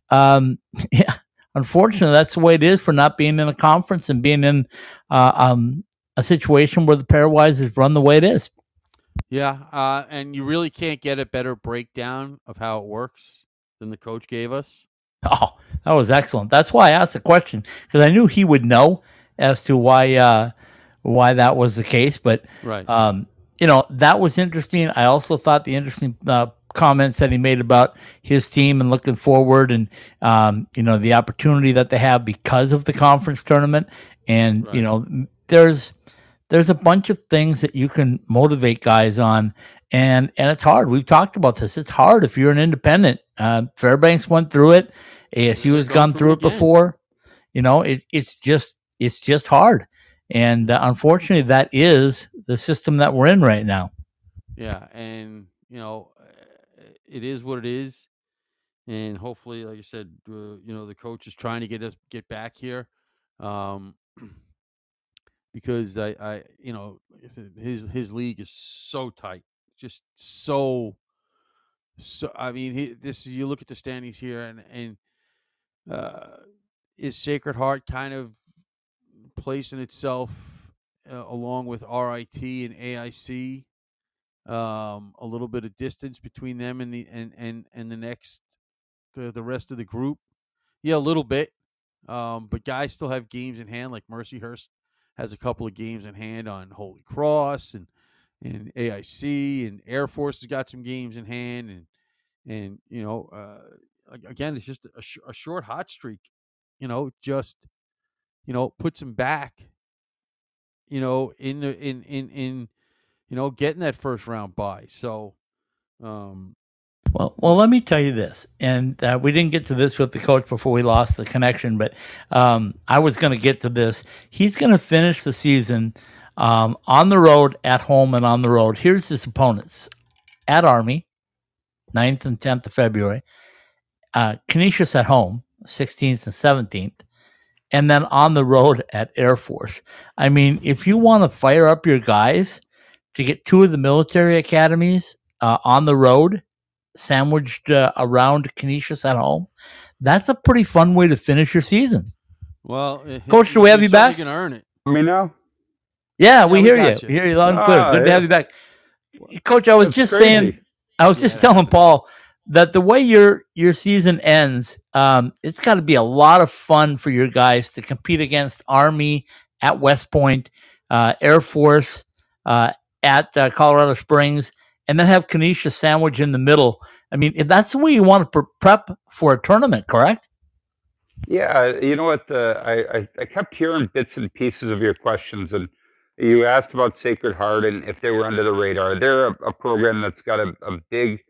um [LAUGHS] yeah unfortunately, that's the way it is for not being in a conference and being in uh, um, a situation where the pairwise is run the way it is. Yeah, uh, and you really can't get a better breakdown of how it works than the coach gave us. Oh, that was excellent. That's why I asked the question because I knew he would know as to why uh, why that was the case. But Right. um, you know that was interesting. I also thought the interesting uh, comments that he made about his team and looking forward, and um, you know the opportunity that they have because of the conference tournament, and you know there's there's a bunch of things that you can motivate guys on. And, and it's hard. We've talked about this. It's hard if you're an independent. Uh, Fairbanks went through it. ASU has gone through it again. before. You know, it, it's just it's just hard. And uh, unfortunately, that is the system that we're in right now. Yeah, and you know, it is what it is, and hopefully, like I said, uh, you know, the coach is trying to get us get back here, um, [CLEARS THROAT] because I, I, you know, like I said, his his league is so tight, just so, so. I mean, he, this you look at the standings here, and and uh, is Sacred Heart kind of placing itself uh, along with RIT and AIC um, a little bit of distance between them and the and and and the next the the rest of the group? Yeah, a little bit. Um, but guys still have games in hand. Like Mercyhurst has a couple of games in hand on Holy Cross and and AIC and Air Force has got some games in hand and and you know uh, again it's just a, sh- a short hot streak. You know, just you know puts them back. You know, in the in in in you know getting that first round bye. So um well, well, let me tell you this, and uh, we didn't get to this with the coach before we lost the connection, but um, I was going to get to this. He's going to finish the season um, on the road, at home, and on the road. Here's his opponents: at Army, 9th and tenth of February, uh, Canisius at home, sixteenth and seventeenth, and then on the road at Air Force. I mean, if you want to fire up your guys to get two of the military academies uh, on the road sandwiched uh, around Canisius at home. That's a pretty fun way to finish your season. Well, Coach, do we have you back? You can earn it. Me now? Yeah, we, yeah, we hear you. you. We hear you loud and clear. Good yeah. to have you back, Coach. I was just crazy. saying. I was just telling Paul that the way your your season ends, um, it's got to be a lot of fun for your guys to compete against Army at West Point, uh, Air Force uh, at uh, Colorado Springs, and then have Canisius sandwich in the middle. I mean, that's the way you want to prep for a tournament, correct? Yeah, you know what? The, I, I, I kept hearing bits and pieces of your questions, and you asked about Sacred Heart and if they were under the radar. They're a, a program that's got a, a big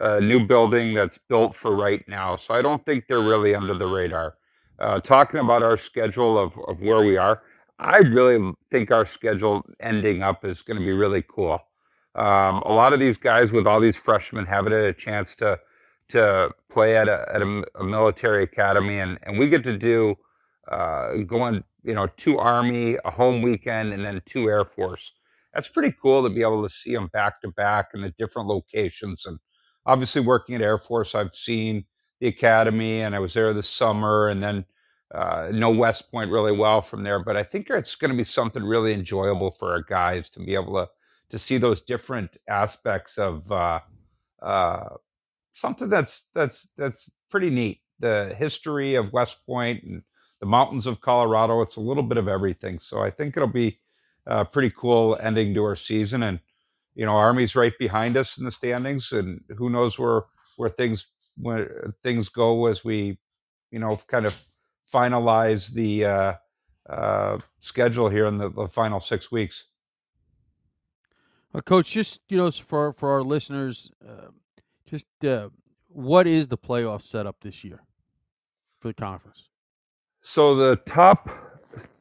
uh, new building that's built for right now, so I don't think they're really under the radar. Uh, talking about our schedule of, of where we are, I really think our schedule ending up is going to be really cool. Um, a lot of these guys with all these freshmen haven't had a chance to to play at a, at a, a military academy, and, and we get to do uh, going, you know, two Army, a home weekend, and then two Air Force. That's pretty cool to be able to see them back to back in the different locations. And obviously, working at Air Force, I've seen the academy, and I was there this summer, and then uh, know West Point really well from there. But I think it's going to be something really enjoyable for our guys to be able to to see those different aspects of uh, uh, something that's that's that's pretty neat. The history of West Point and the mountains of Colorado. It's a little bit of everything. So I think it'll be a pretty cool ending to our season. And you know, Army's right behind us in the standings, and who knows where where things where things go as we, you know, kind of finalize the uh, uh, schedule here in the, the final six weeks. Uh, Coach, just you know, for for our listeners, uh, just uh, what is the playoff setup this year for the conference? So the top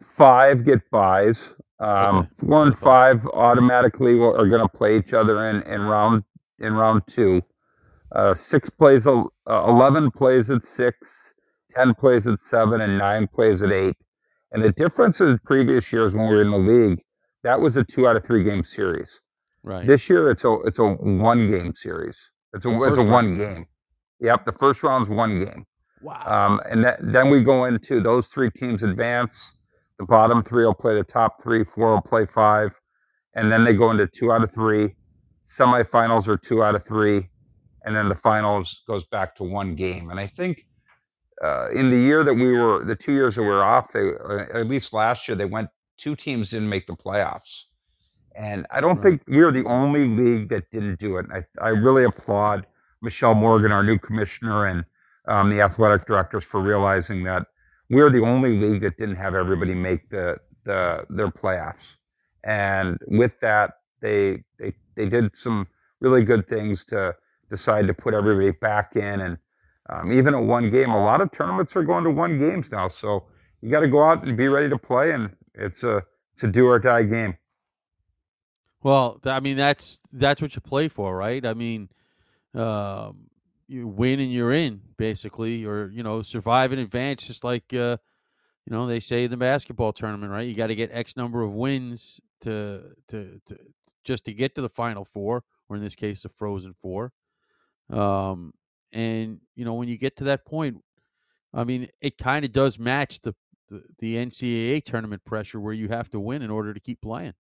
five get buys. Um, okay. Four and five automatically will, are going to play each other in, in round in round two. Uh, six plays, uh, eleven plays at six, ten plays at seven, and nine plays at eight. And the difference in previous years when we were in the league, that was a two out of three game series. Right. This year it's a it's a one game series. It's a it's a one game. Yep, the first round's one game. Wow. Um, and that, then we go into those three teams advance. The bottom three will play the top three. Four will play five, and then they go into two out of three. Semifinals are two out of three, and then the finals goes back to one game. And I think uh, in the year that we were, the two years that we were off, they, uh, at least last year, they went two teams didn't make the playoffs. And I don't right. think we're the only league that didn't do it. I, I really applaud Michelle Morgan, our new commissioner, and um, the athletic directors for realizing that we're the only league that didn't have everybody make the, the their playoffs. And with that, they they they did some really good things to decide to put everybody back in. And um, even at one game, a lot of tournaments are going to one games now. So you got to go out and be ready to play, and it's a it's a do or die game. Well, I mean that's that's what you play for, right? I mean, um, you win and you're in, basically, or you know, survive in advance, just like uh, you know they say in the basketball tournament, right? You got to get X number of wins to to to just to get to the final four, or in this case, the Frozen Four. Um, and you know, when you get to that point, I mean, it kind of does match the, the the NCAA tournament pressure, where you have to win in order to keep playing.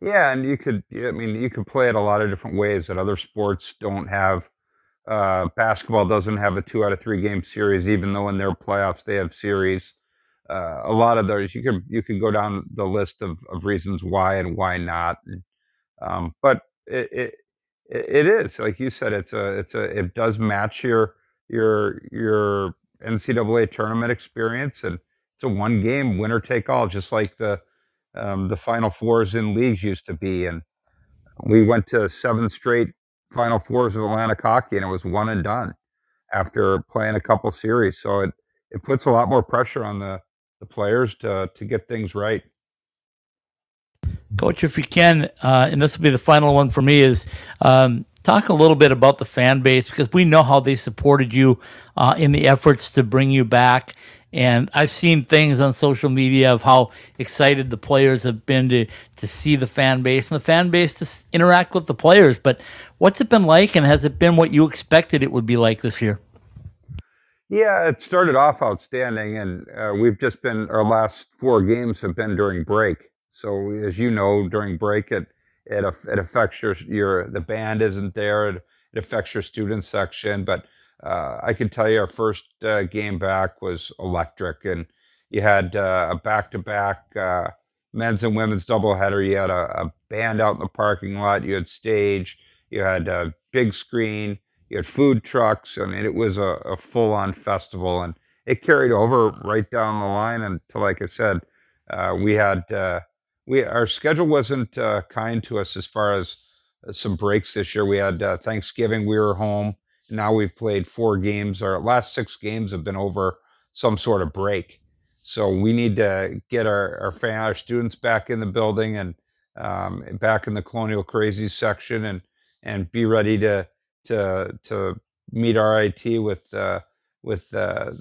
Yeah, and you could, I mean, you could play it a lot of different ways that other sports don't have uh, basketball doesn't have a two out of three game series, even though in their playoffs they have series. Uh, a lot of those you can you can go down the list of, of reasons why and why not. Um, but it it is like you said, it's a it's a it does match your your your NCAA tournament experience, and it's a one game winner take all, just like the um, the Final Fours in leagues used to be. And we went to seven straight Final Fours of Atlantic hockey, and it was one and done after playing a couple series. So it it puts a lot more pressure on the the players to to get things right. Coach, if you can, uh, and this will be the final one for me, is um, talk a little bit about the fan base because we know how they supported you uh, in the efforts to bring you back. And I've seen things on social media of how excited the players have been to, to see the fan base and the fan base to interact with the players. But what's it been like, and has it been what you expected it would be like this year? Yeah, it started off outstanding, and uh, we've just been our last four games have been during break. So as you know, during break, it it, it affects your your the band isn't there. It, it affects your student section, but uh, I can tell you our first uh, game back was electric, and you had uh, a back to back men's and women's doubleheader. You had a, a, band out in the parking lot. You had stage. You had a big screen. You had food trucks. I mean, it was a, a full on festival, and it carried over right down the line until, like I said, uh, we had uh, we our schedule wasn't uh, kind to us as far as uh, some breaks this year. We had uh, Thanksgiving, we were home. Now we've played four games. Our last six games have been over some sort of break. So we need to get our our, fan, our students back in the building and um, back in the Colonial Crazies section and and be ready to to to meet RIT with uh, with uh,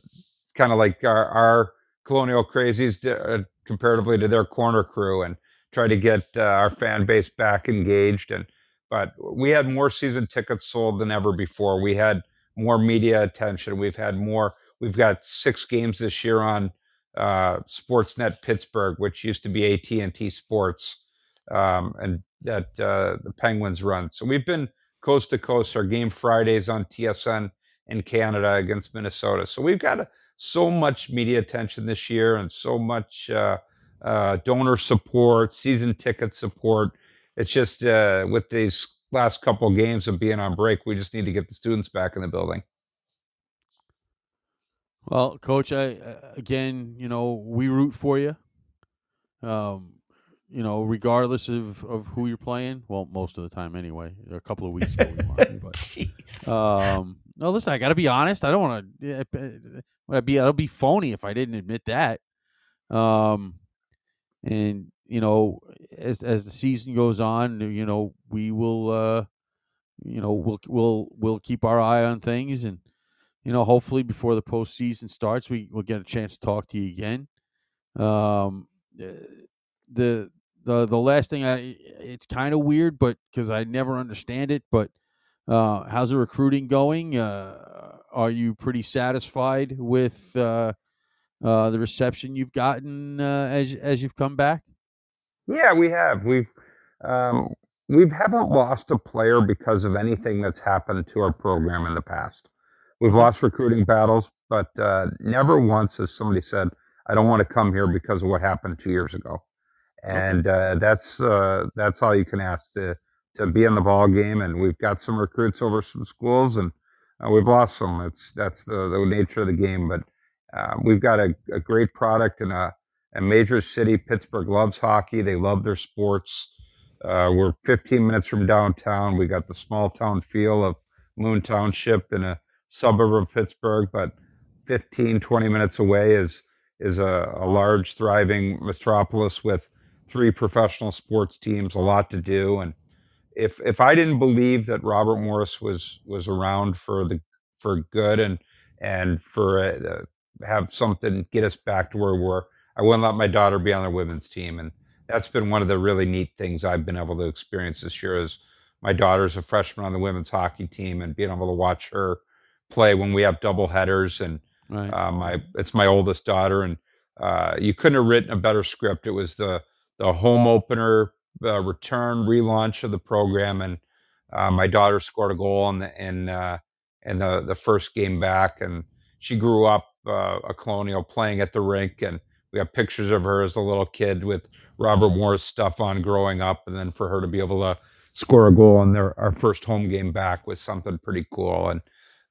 kind of like our, our Colonial Crazies uh, comparatively to their corner crew and try to get uh, our fan base back engaged. And but we had more season tickets sold than ever before. We had more media attention. We've had more. We've got six games this year on uh, Sportsnet Pittsburgh, which used to be AT and T Sports, um, and that uh, the Penguins run. So we've been coast to coast. Our game Fridays on TSN in Canada against Minnesota. So we've got a so much media attention this year and so much uh, uh, donor support, season ticket support. It's just uh, with these last couple of games of being on break, we just need to get the students back in the building. Well, coach, I again, you know, we root for you. Um, you know, regardless of, of who you're playing. Well, most of the time, anyway. A couple of weeks ago, we won, but [LAUGHS] um, no, listen, I got to be honest. I don't want to. I'd be I'll be phony if I didn't admit that. Um, and you know, as as the season goes on, you know, we will, uh, you know, we'll we'll we'll keep our eye on things, and you know, hopefully before the postseason starts, we will get a chance to talk to you again. Um, eh, the the the last thing I it's kind of weird, but because I never understand it, but uh, how's the recruiting going? Uh, are you pretty satisfied with uh, uh, the reception you've gotten uh, as as you've come back? Yeah, we have. We've um, we haven't lost a player because of anything that's happened to our program in the past. We've lost recruiting battles, but uh, never once has somebody said, "I don't want to come here because of what happened two years ago." And uh, that's uh, that's all you can ask to to be in the ball game. And we've got some recruits over some schools, and uh, we've lost some. It's that's the, the nature of the game. But uh, we've got a, a, great product and a, a, major city. Pittsburgh loves hockey. They love their sports. Uh, we're 15 minutes from downtown. We got the small town feel of Moon Township in a suburb of Pittsburgh, but 15, 20 minutes away is is a, a large, thriving metropolis with three professional sports teams, a lot to do, and if if I didn't believe that Robert Morris was was around for the for good and and for uh, have something get us back to where we were, I wouldn't let my daughter be on the women's team, and that's been one of the really neat things I've been able to experience this year. Is my daughter's a freshman on the women's hockey team, and being able to watch her play when we have double headers, and right. uh, my it's my oldest daughter, and uh, you couldn't have written a better script. It was the the home opener uh, return relaunch of the program, and uh, my daughter scored a goal in the in uh, and the the first game back, and she grew up uh, a colonial playing at the rink, and we have pictures of her as a little kid with Robert Morris stuff on growing up, and then for her to be able to score a goal in their our first home game back was something pretty cool. And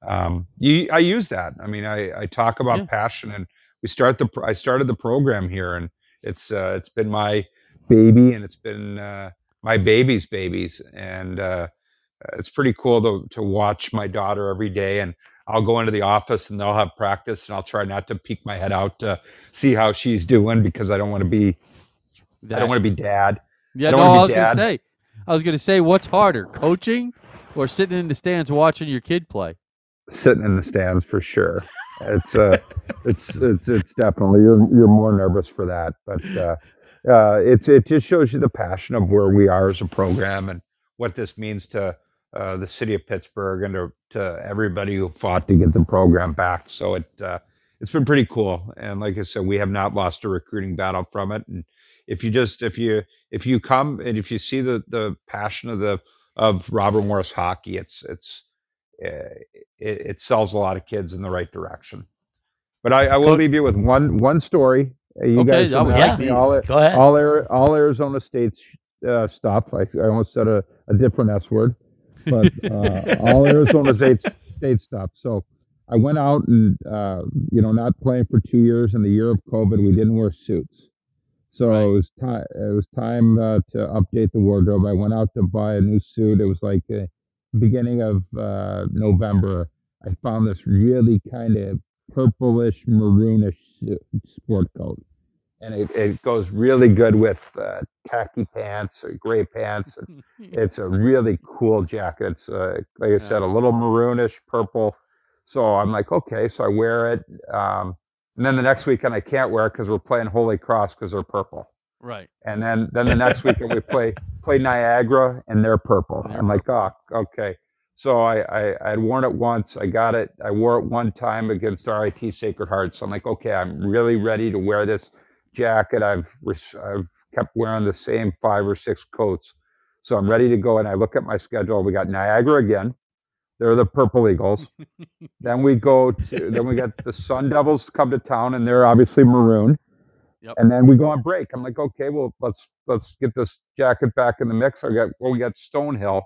um, you, I use that. I mean, I, I talk about Yeah. passion, and we start the I started the program here, and it's uh, it's been my baby, and it's been uh, my baby's babies, and uh, it's pretty cool to to watch my daughter every day and. I'll go into the office and they'll have practice, and I'll try not to peek my head out to see how she's doing because I don't want to be I don't want to be dad. Yeah, I no, I was be gonna say, I was gonna say, what's harder, coaching or sitting in the stands watching your kid play? sitting in the stands for sure. It's uh, it's it's it's definitely you're you're more nervous for that, but uh, uh, it's it just shows you the passion of where we are as a program and what this means to uh, the city of Pittsburgh and to, to everybody who fought to get the program back. So it uh, it's been pretty cool, and like I said, we have not lost a recruiting battle from it. And if you just if you if you come and if you see the the passion of the of Robert Morris hockey, it's it's uh, it, it sells a lot of kids in the right direction. But I, I will leave you with one one story. You Okay, guys would can like me all, Go ahead. all, all Arizona State's uh, stuff. I, I almost said a, a different S word, but [LAUGHS] uh, all Arizona State, State stuff. So I went out and, uh, you know, not playing for two years. In the year of COVID, we didn't wear suits. So Right. it was time. It was time uh, to update the wardrobe. I went out to buy a new suit. It was like uh beginning of uh, November. I found this really kind of purplish maroonish sport coat, and it, it goes really good with uh, khaki pants or gray pants. [LAUGHS] It's a really cool jacket. It's uh, like I said, a little maroonish purple. So I'm like, okay. So I wear it. Um, and then the next weekend I can't wear it because we're playing Holy Cross because they're purple. right. And then then the next weekend we play play Niagara and they're purple. [LAUGHS] They're I'm like, oh, okay. So I, I I had worn it once. I got it. I wore it one time against RIT Sacred Heart. So I'm like, okay, I'm really ready to wear this jacket. I've I've kept wearing the same five or six coats. So I'm ready to go. And I look at my schedule. We got Niagara again. They're the Purple Eagles. [LAUGHS] then we go to then we got the Sun Devils come to town, and they're obviously maroon. Yep. And then we go on break. I'm like, okay, well, let's let's get this jacket back in the mix. I got well, we got Stonehill,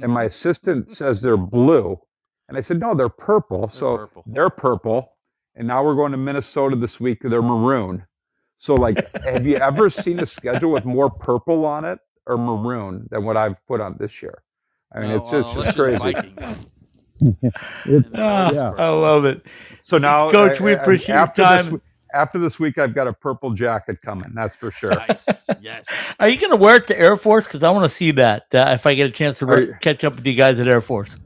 and my assistant says they're blue, and I said no, they're purple. so purple. they're purple, and now we're going to Minnesota this week. They're maroon. So like, have you ever [LAUGHS] seen a schedule with more purple on it or maroon than what I've put on this year? I mean, No, it's just, well, just crazy. you're. [LAUGHS] It's- Ah, yeah. I love it. So now, Coach, we I- I- appreciate your time. This, w- after this week, I've got a purple jacket coming. That's for sure. Nice. [LAUGHS] Yes. Are you going to wear it to Air Force? Because I want to see that uh, if I get a chance to re- you- catch up with you guys at Air Force.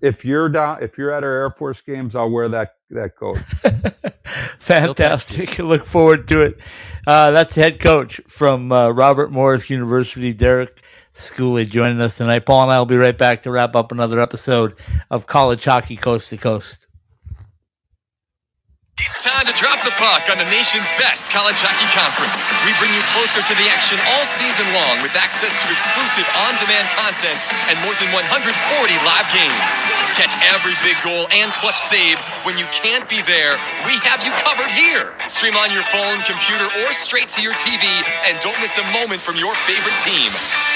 If you're down, if you're at our Air Force games, I'll wear that that coat. [LAUGHS] Fantastic. Look forward to it. Uh, that's head coach from uh, Robert Morris University, Derek Schooley, joining us tonight. Paul and I will be right back to wrap up another episode of College Hockey Coast to Coast. It's time to drop the puck on the nation's best college hockey conference. We bring you closer to the action all season long with access to exclusive on-demand content and more than 140 live games. Catch every big goal and clutch save when you can't be there. We have you covered here. Stream on your phone, computer, or straight to your TV and don't miss a moment from your favorite team.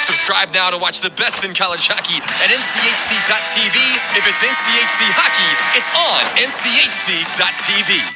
Subscribe now to watch the best in college hockey at nchc.tv. If it's NCHC hockey, it's on nchc.tv.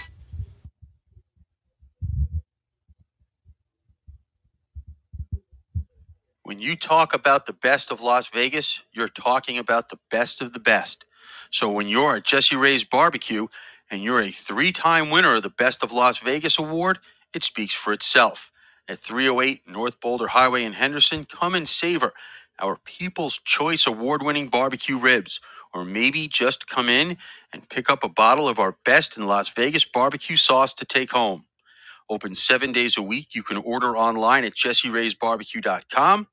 When you talk about the best of Las Vegas, you're talking about the best of the best. So when you're at Jesse Ray's Barbecue and you're a three time winner of the Best of Las Vegas award, it speaks for itself. At 308 North Boulder Highway in Henderson, come and savor our People's Choice Award winning barbecue ribs. Or maybe just come in and pick up a bottle of our best in Las Vegas barbecue sauce to take home. Open seven days a week. You can order online at jesseraysbarbecue.com.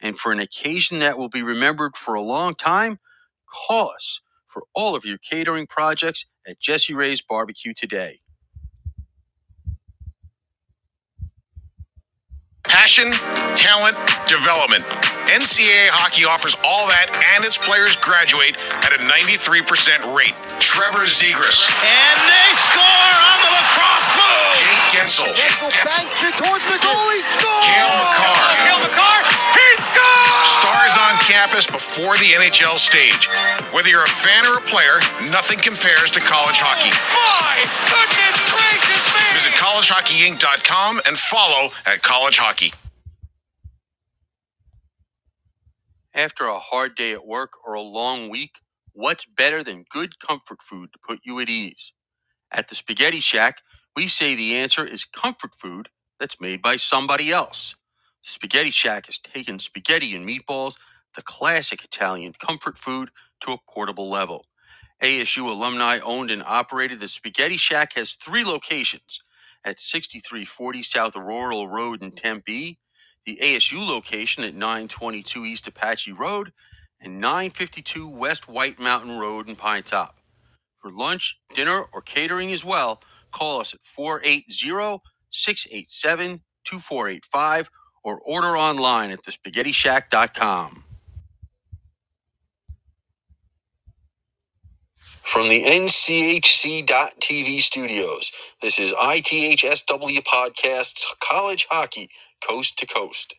And for an occasion that will be remembered for a long time, call us for all of your catering projects at Jesse Ray's Barbecue today. Passion, talent, development. NCAA hockey offers all that, and its players graduate at a 93% rate. Trevor Zegras. And they score on the lacrosse move. Jake Guentzel. Guentzel banks it towards the goal. He scores. Cale Makar. Cale Makar. He scores. Stars on campus before the NHL stage. Whether you're a fan or a player, nothing compares to college hockey. My goodness gracious me. Visit collegehockeyinc.com and follow at college hockey. After a hard day at work or a long week, what's better than good comfort food to put you at ease? At the Spaghetti Shack, we say the answer is comfort food that's made by somebody else. Spaghetti Shack has taken spaghetti and meatballs, the classic Italian comfort food, to a portable level. ASU alumni owned and operated, the Spaghetti Shack has three locations at 6340 South Rural Road in Tempe, the ASU location at 922 East Apache Road, and 952 West White Mountain Road in Pinetop. For lunch, dinner, or catering as well, call us at 480 687 2485 or order online at thespaghettishack.com. From the NCHC.TV studios, this is ITHSW Podcasts College Hockey Coast to Coast.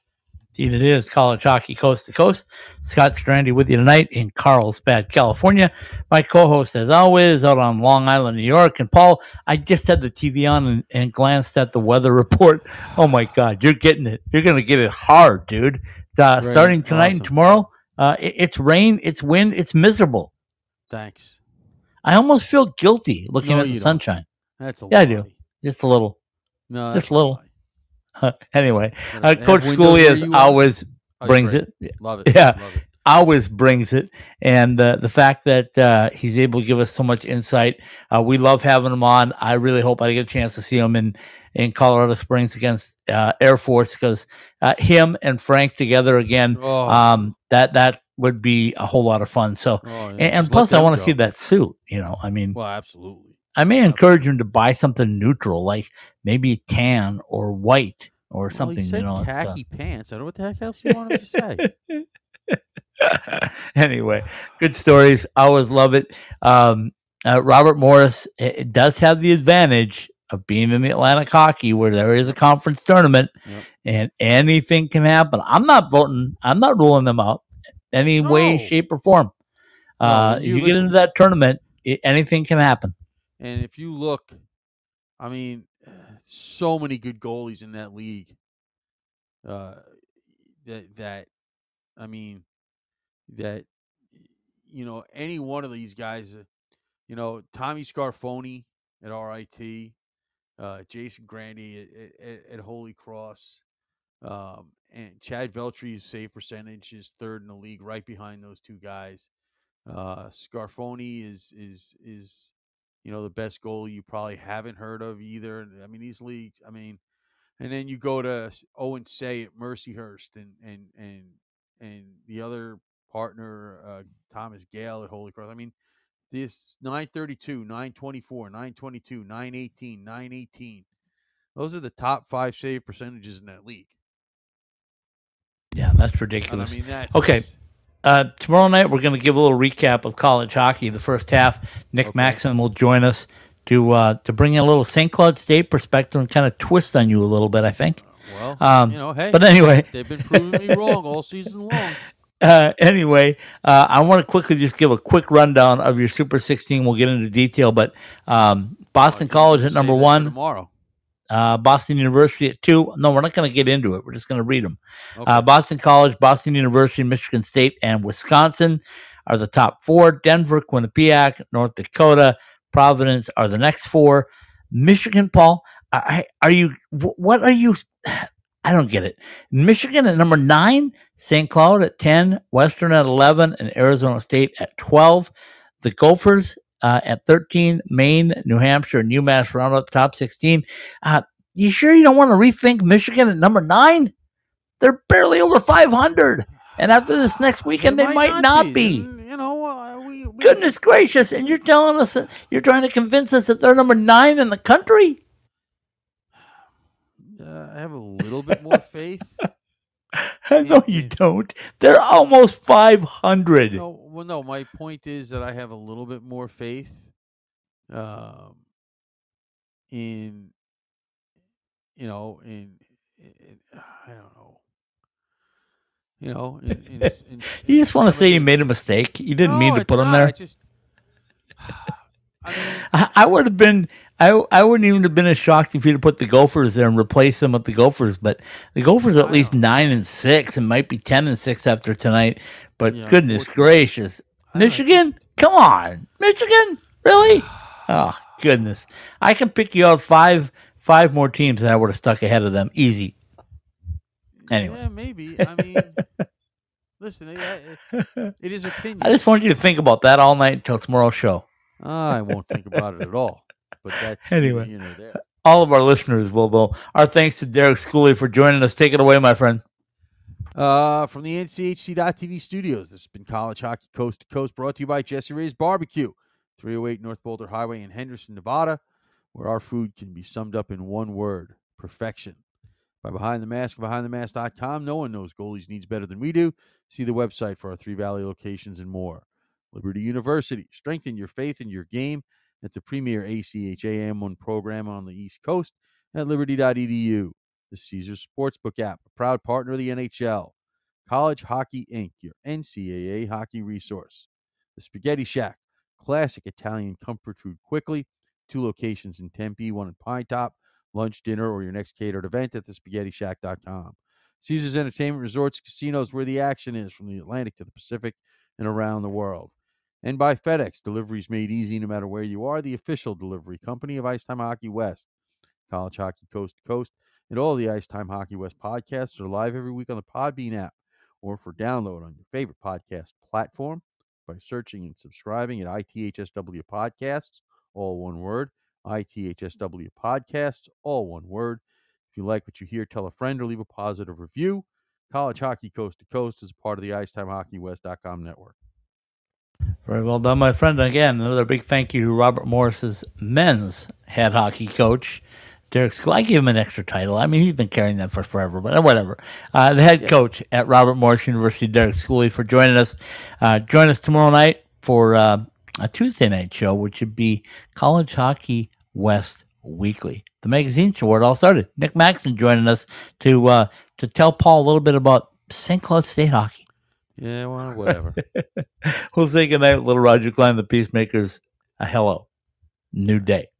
Indeed, it is college hockey coast to coast. Scott Strandy with you tonight in Carlsbad, California. My co-host, as always, out on Long Island, New York. And Paul, I just had the TV on and, and glanced at the weather [LAUGHS] report. Oh my God, you're getting it. You're going to get it hard, dude. Uh, starting tonight and tomorrow, uh, it- it's rain, it's wind, it's miserable. Thanks. I almost feel guilty looking No, at the don't. sunshine. That's a Yeah, I do. Just a little. No, Just a little. lie. [LAUGHS] anyway, uh, Coach Schooley is always Oh, brings it. Love [LAUGHS] it. Yeah. Love it. always brings it, and uh, the fact that uh, he's able to give us so much insight, uh, we love having him on. I really hope I get a chance to see him in in Colorado Springs against uh, Air Force because uh, him and Frank together again, Oh, um, that that would be a whole lot of fun. So, oh, yeah, and, and plus, I want to see that suit. You know, I mean, Well, absolutely. I may encourage him to buy something neutral, like maybe tan or white or Well, something. said you know, it's, uh, khaki pants. I don't know what the heck else you [LAUGHS] want him to say. anyway, good stories. I always love it. Um, uh, Robert Morris it, it does have the advantage of being in the Atlantic Hockey, where there is a conference tournament, Yep. and anything can happen. I'm not voting. I'm not ruling them out any way, shape, or form. Uh, if you you get into that tournament, it, anything can happen. And if you look, I mean, [SIGHS] so many good goalies in that league. Uh, that that, I mean, that you know any one of these guys, uh, you know Tommy Scarfone at RIT, uh, Jason Grande at, at, at Holy Cross, um, and Chad Veltri's save percentage is third in the league, right behind those two guys. Uh, Scarfone is is is you know the best goalie you probably haven't heard of either. I mean these leagues. I mean, and then you go to Owen Say at Mercyhurst and and and and the other partner uh, Thomas Gale at Holy Cross. I mean this 932, 924, 922, 918, 918. Those are the top five save percentages in that league. Yeah, that's And ridiculous. I mean that's Okay. Uh, tomorrow night, we're going to give a little recap of college hockey. The first half, Nick Okay. Maxon will join us to uh, to bring in a little St. Cloud State perspective and kind of twist on you a little bit. I think. Well, Um, you know, hey, but anyway, they've been proving me wrong all season long. [LAUGHS] uh, anyway, uh, I want to quickly just give a quick rundown of your Super 16. We'll get into detail, but um, Boston Oh, College at number save that for one, tomorrow. Uh, Boston University at two. No, we're not going to get into it. We're just going to read them. Okay. Uh, Boston College, Boston University, Michigan State, and Wisconsin are the top four. Denver, Quinnipiac, North Dakota, Providence are the next four. Michigan, Paul, I, are you? What are you? [SIGHS] I don't get it. Michigan at number nine, St. Cloud at ten, Western at eleven, and Arizona State at twelve. The Gophers uh, at thirteen, Maine, New Hampshire, and UMass round the top sixteen. Uh, you sure you don't want to rethink Michigan at number nine? They're barely over 500. And after this next weekend, they, might, not, be. And, You know, uh, we, we Goodness gracious. And you're telling us, that you're trying to convince us that they're number nine in the country? [SIGHS] Uh, have a little bit more [LAUGHS] faith. [LAUGHS] no, you don't. They're almost 500. No, well, no. My point is that I have a little bit more faith um, in, you know, in, in [SIGHS] I don't know, you know, in, in, [LAUGHS] in, You just want to say you made a mistake. You didn't mean to put them not, there. I just, [SIGHS] I mean, [SIGHS] I, I would have been. I I wouldn't even have been as shocked if you'd have put the Gophers there and replaced them with the Gophers. But the Gophers are at least nine and six, and might be ten and six after tonight. But Yeah, goodness gracious, I don't know, Michigan, come on, Michigan, really? [SIGHS] Oh goodness, I can pick you out five five more teams that I would have stuck ahead of them easy. Anyway. yeah, maybe. I mean, [LAUGHS] listen, it, it, it is opinion. I just want you to think about that all night until tomorrow's show. I won't think about it at all. But that's Anyway. you know. All of our listeners will, though. Our thanks to Derek Schooley for joining us. Take it away, my friend. Uh, from the NCHC.TV studios, this has been College Hockey Coast to Coast, brought to you by Jessie Rae's Barbecue, 308 North Boulder Highway in Henderson, Nevada, where our food can be summed up in one word perfection. By Behind the Mask, BehindTheMask.com, no one knows goalies needs better than we do. See the website for our Three Valley locations and more. Liberty University, strengthen your faith in your game at the premier ACHA M1 program on the East Coast at liberty.edu. The Caesars Sportsbook app, a proud partner of the NHL. College Hockey Inc., your NCAA hockey resource. The Spaghetti Shack, classic Italian comfort food quickly. Two locations in Tempe, one in Pinetop. Lunch, dinner, or your next catered event at thespaghettishack.com. Caesars Entertainment Resorts Casinos, where the action is from the Atlantic to the Pacific and around the world. And by FedEx, deliveries made easy no matter where you are, the official delivery company of Ice Time Hockey West. College Hockey Coast to Coast and all the Ice Time Hockey West podcasts are live every week on the Podbean app or for download on your favorite podcast platform by searching and subscribing at ITHSW Podcasts, all one word. ITHSW Podcasts, all one word. If you like what you hear, tell a friend or leave a positive review. College Hockey Coast to Coast is a part of the IceTimeHockeyWest.com network. Very well done, my friend. Again, another big thank you to Robert Morris's men's head hockey coach, Derek School. I give him an extra title. I mean, he's been carrying that for forever, but whatever. Uh, the head coach at Robert Morris University, Derek Schooley, for joining us. Uh, join us tomorrow night for uh, a Tuesday night show, which would be College Hockey West Weekly. The magazine show where it all started. Nick Maxon joining us to uh, to tell Paul a little bit about St. Cloud State hockey. Yeah, well, whatever. [LAUGHS] we'll say goodnight, Little Roger Klein, the Peacemakers. A hello. New day.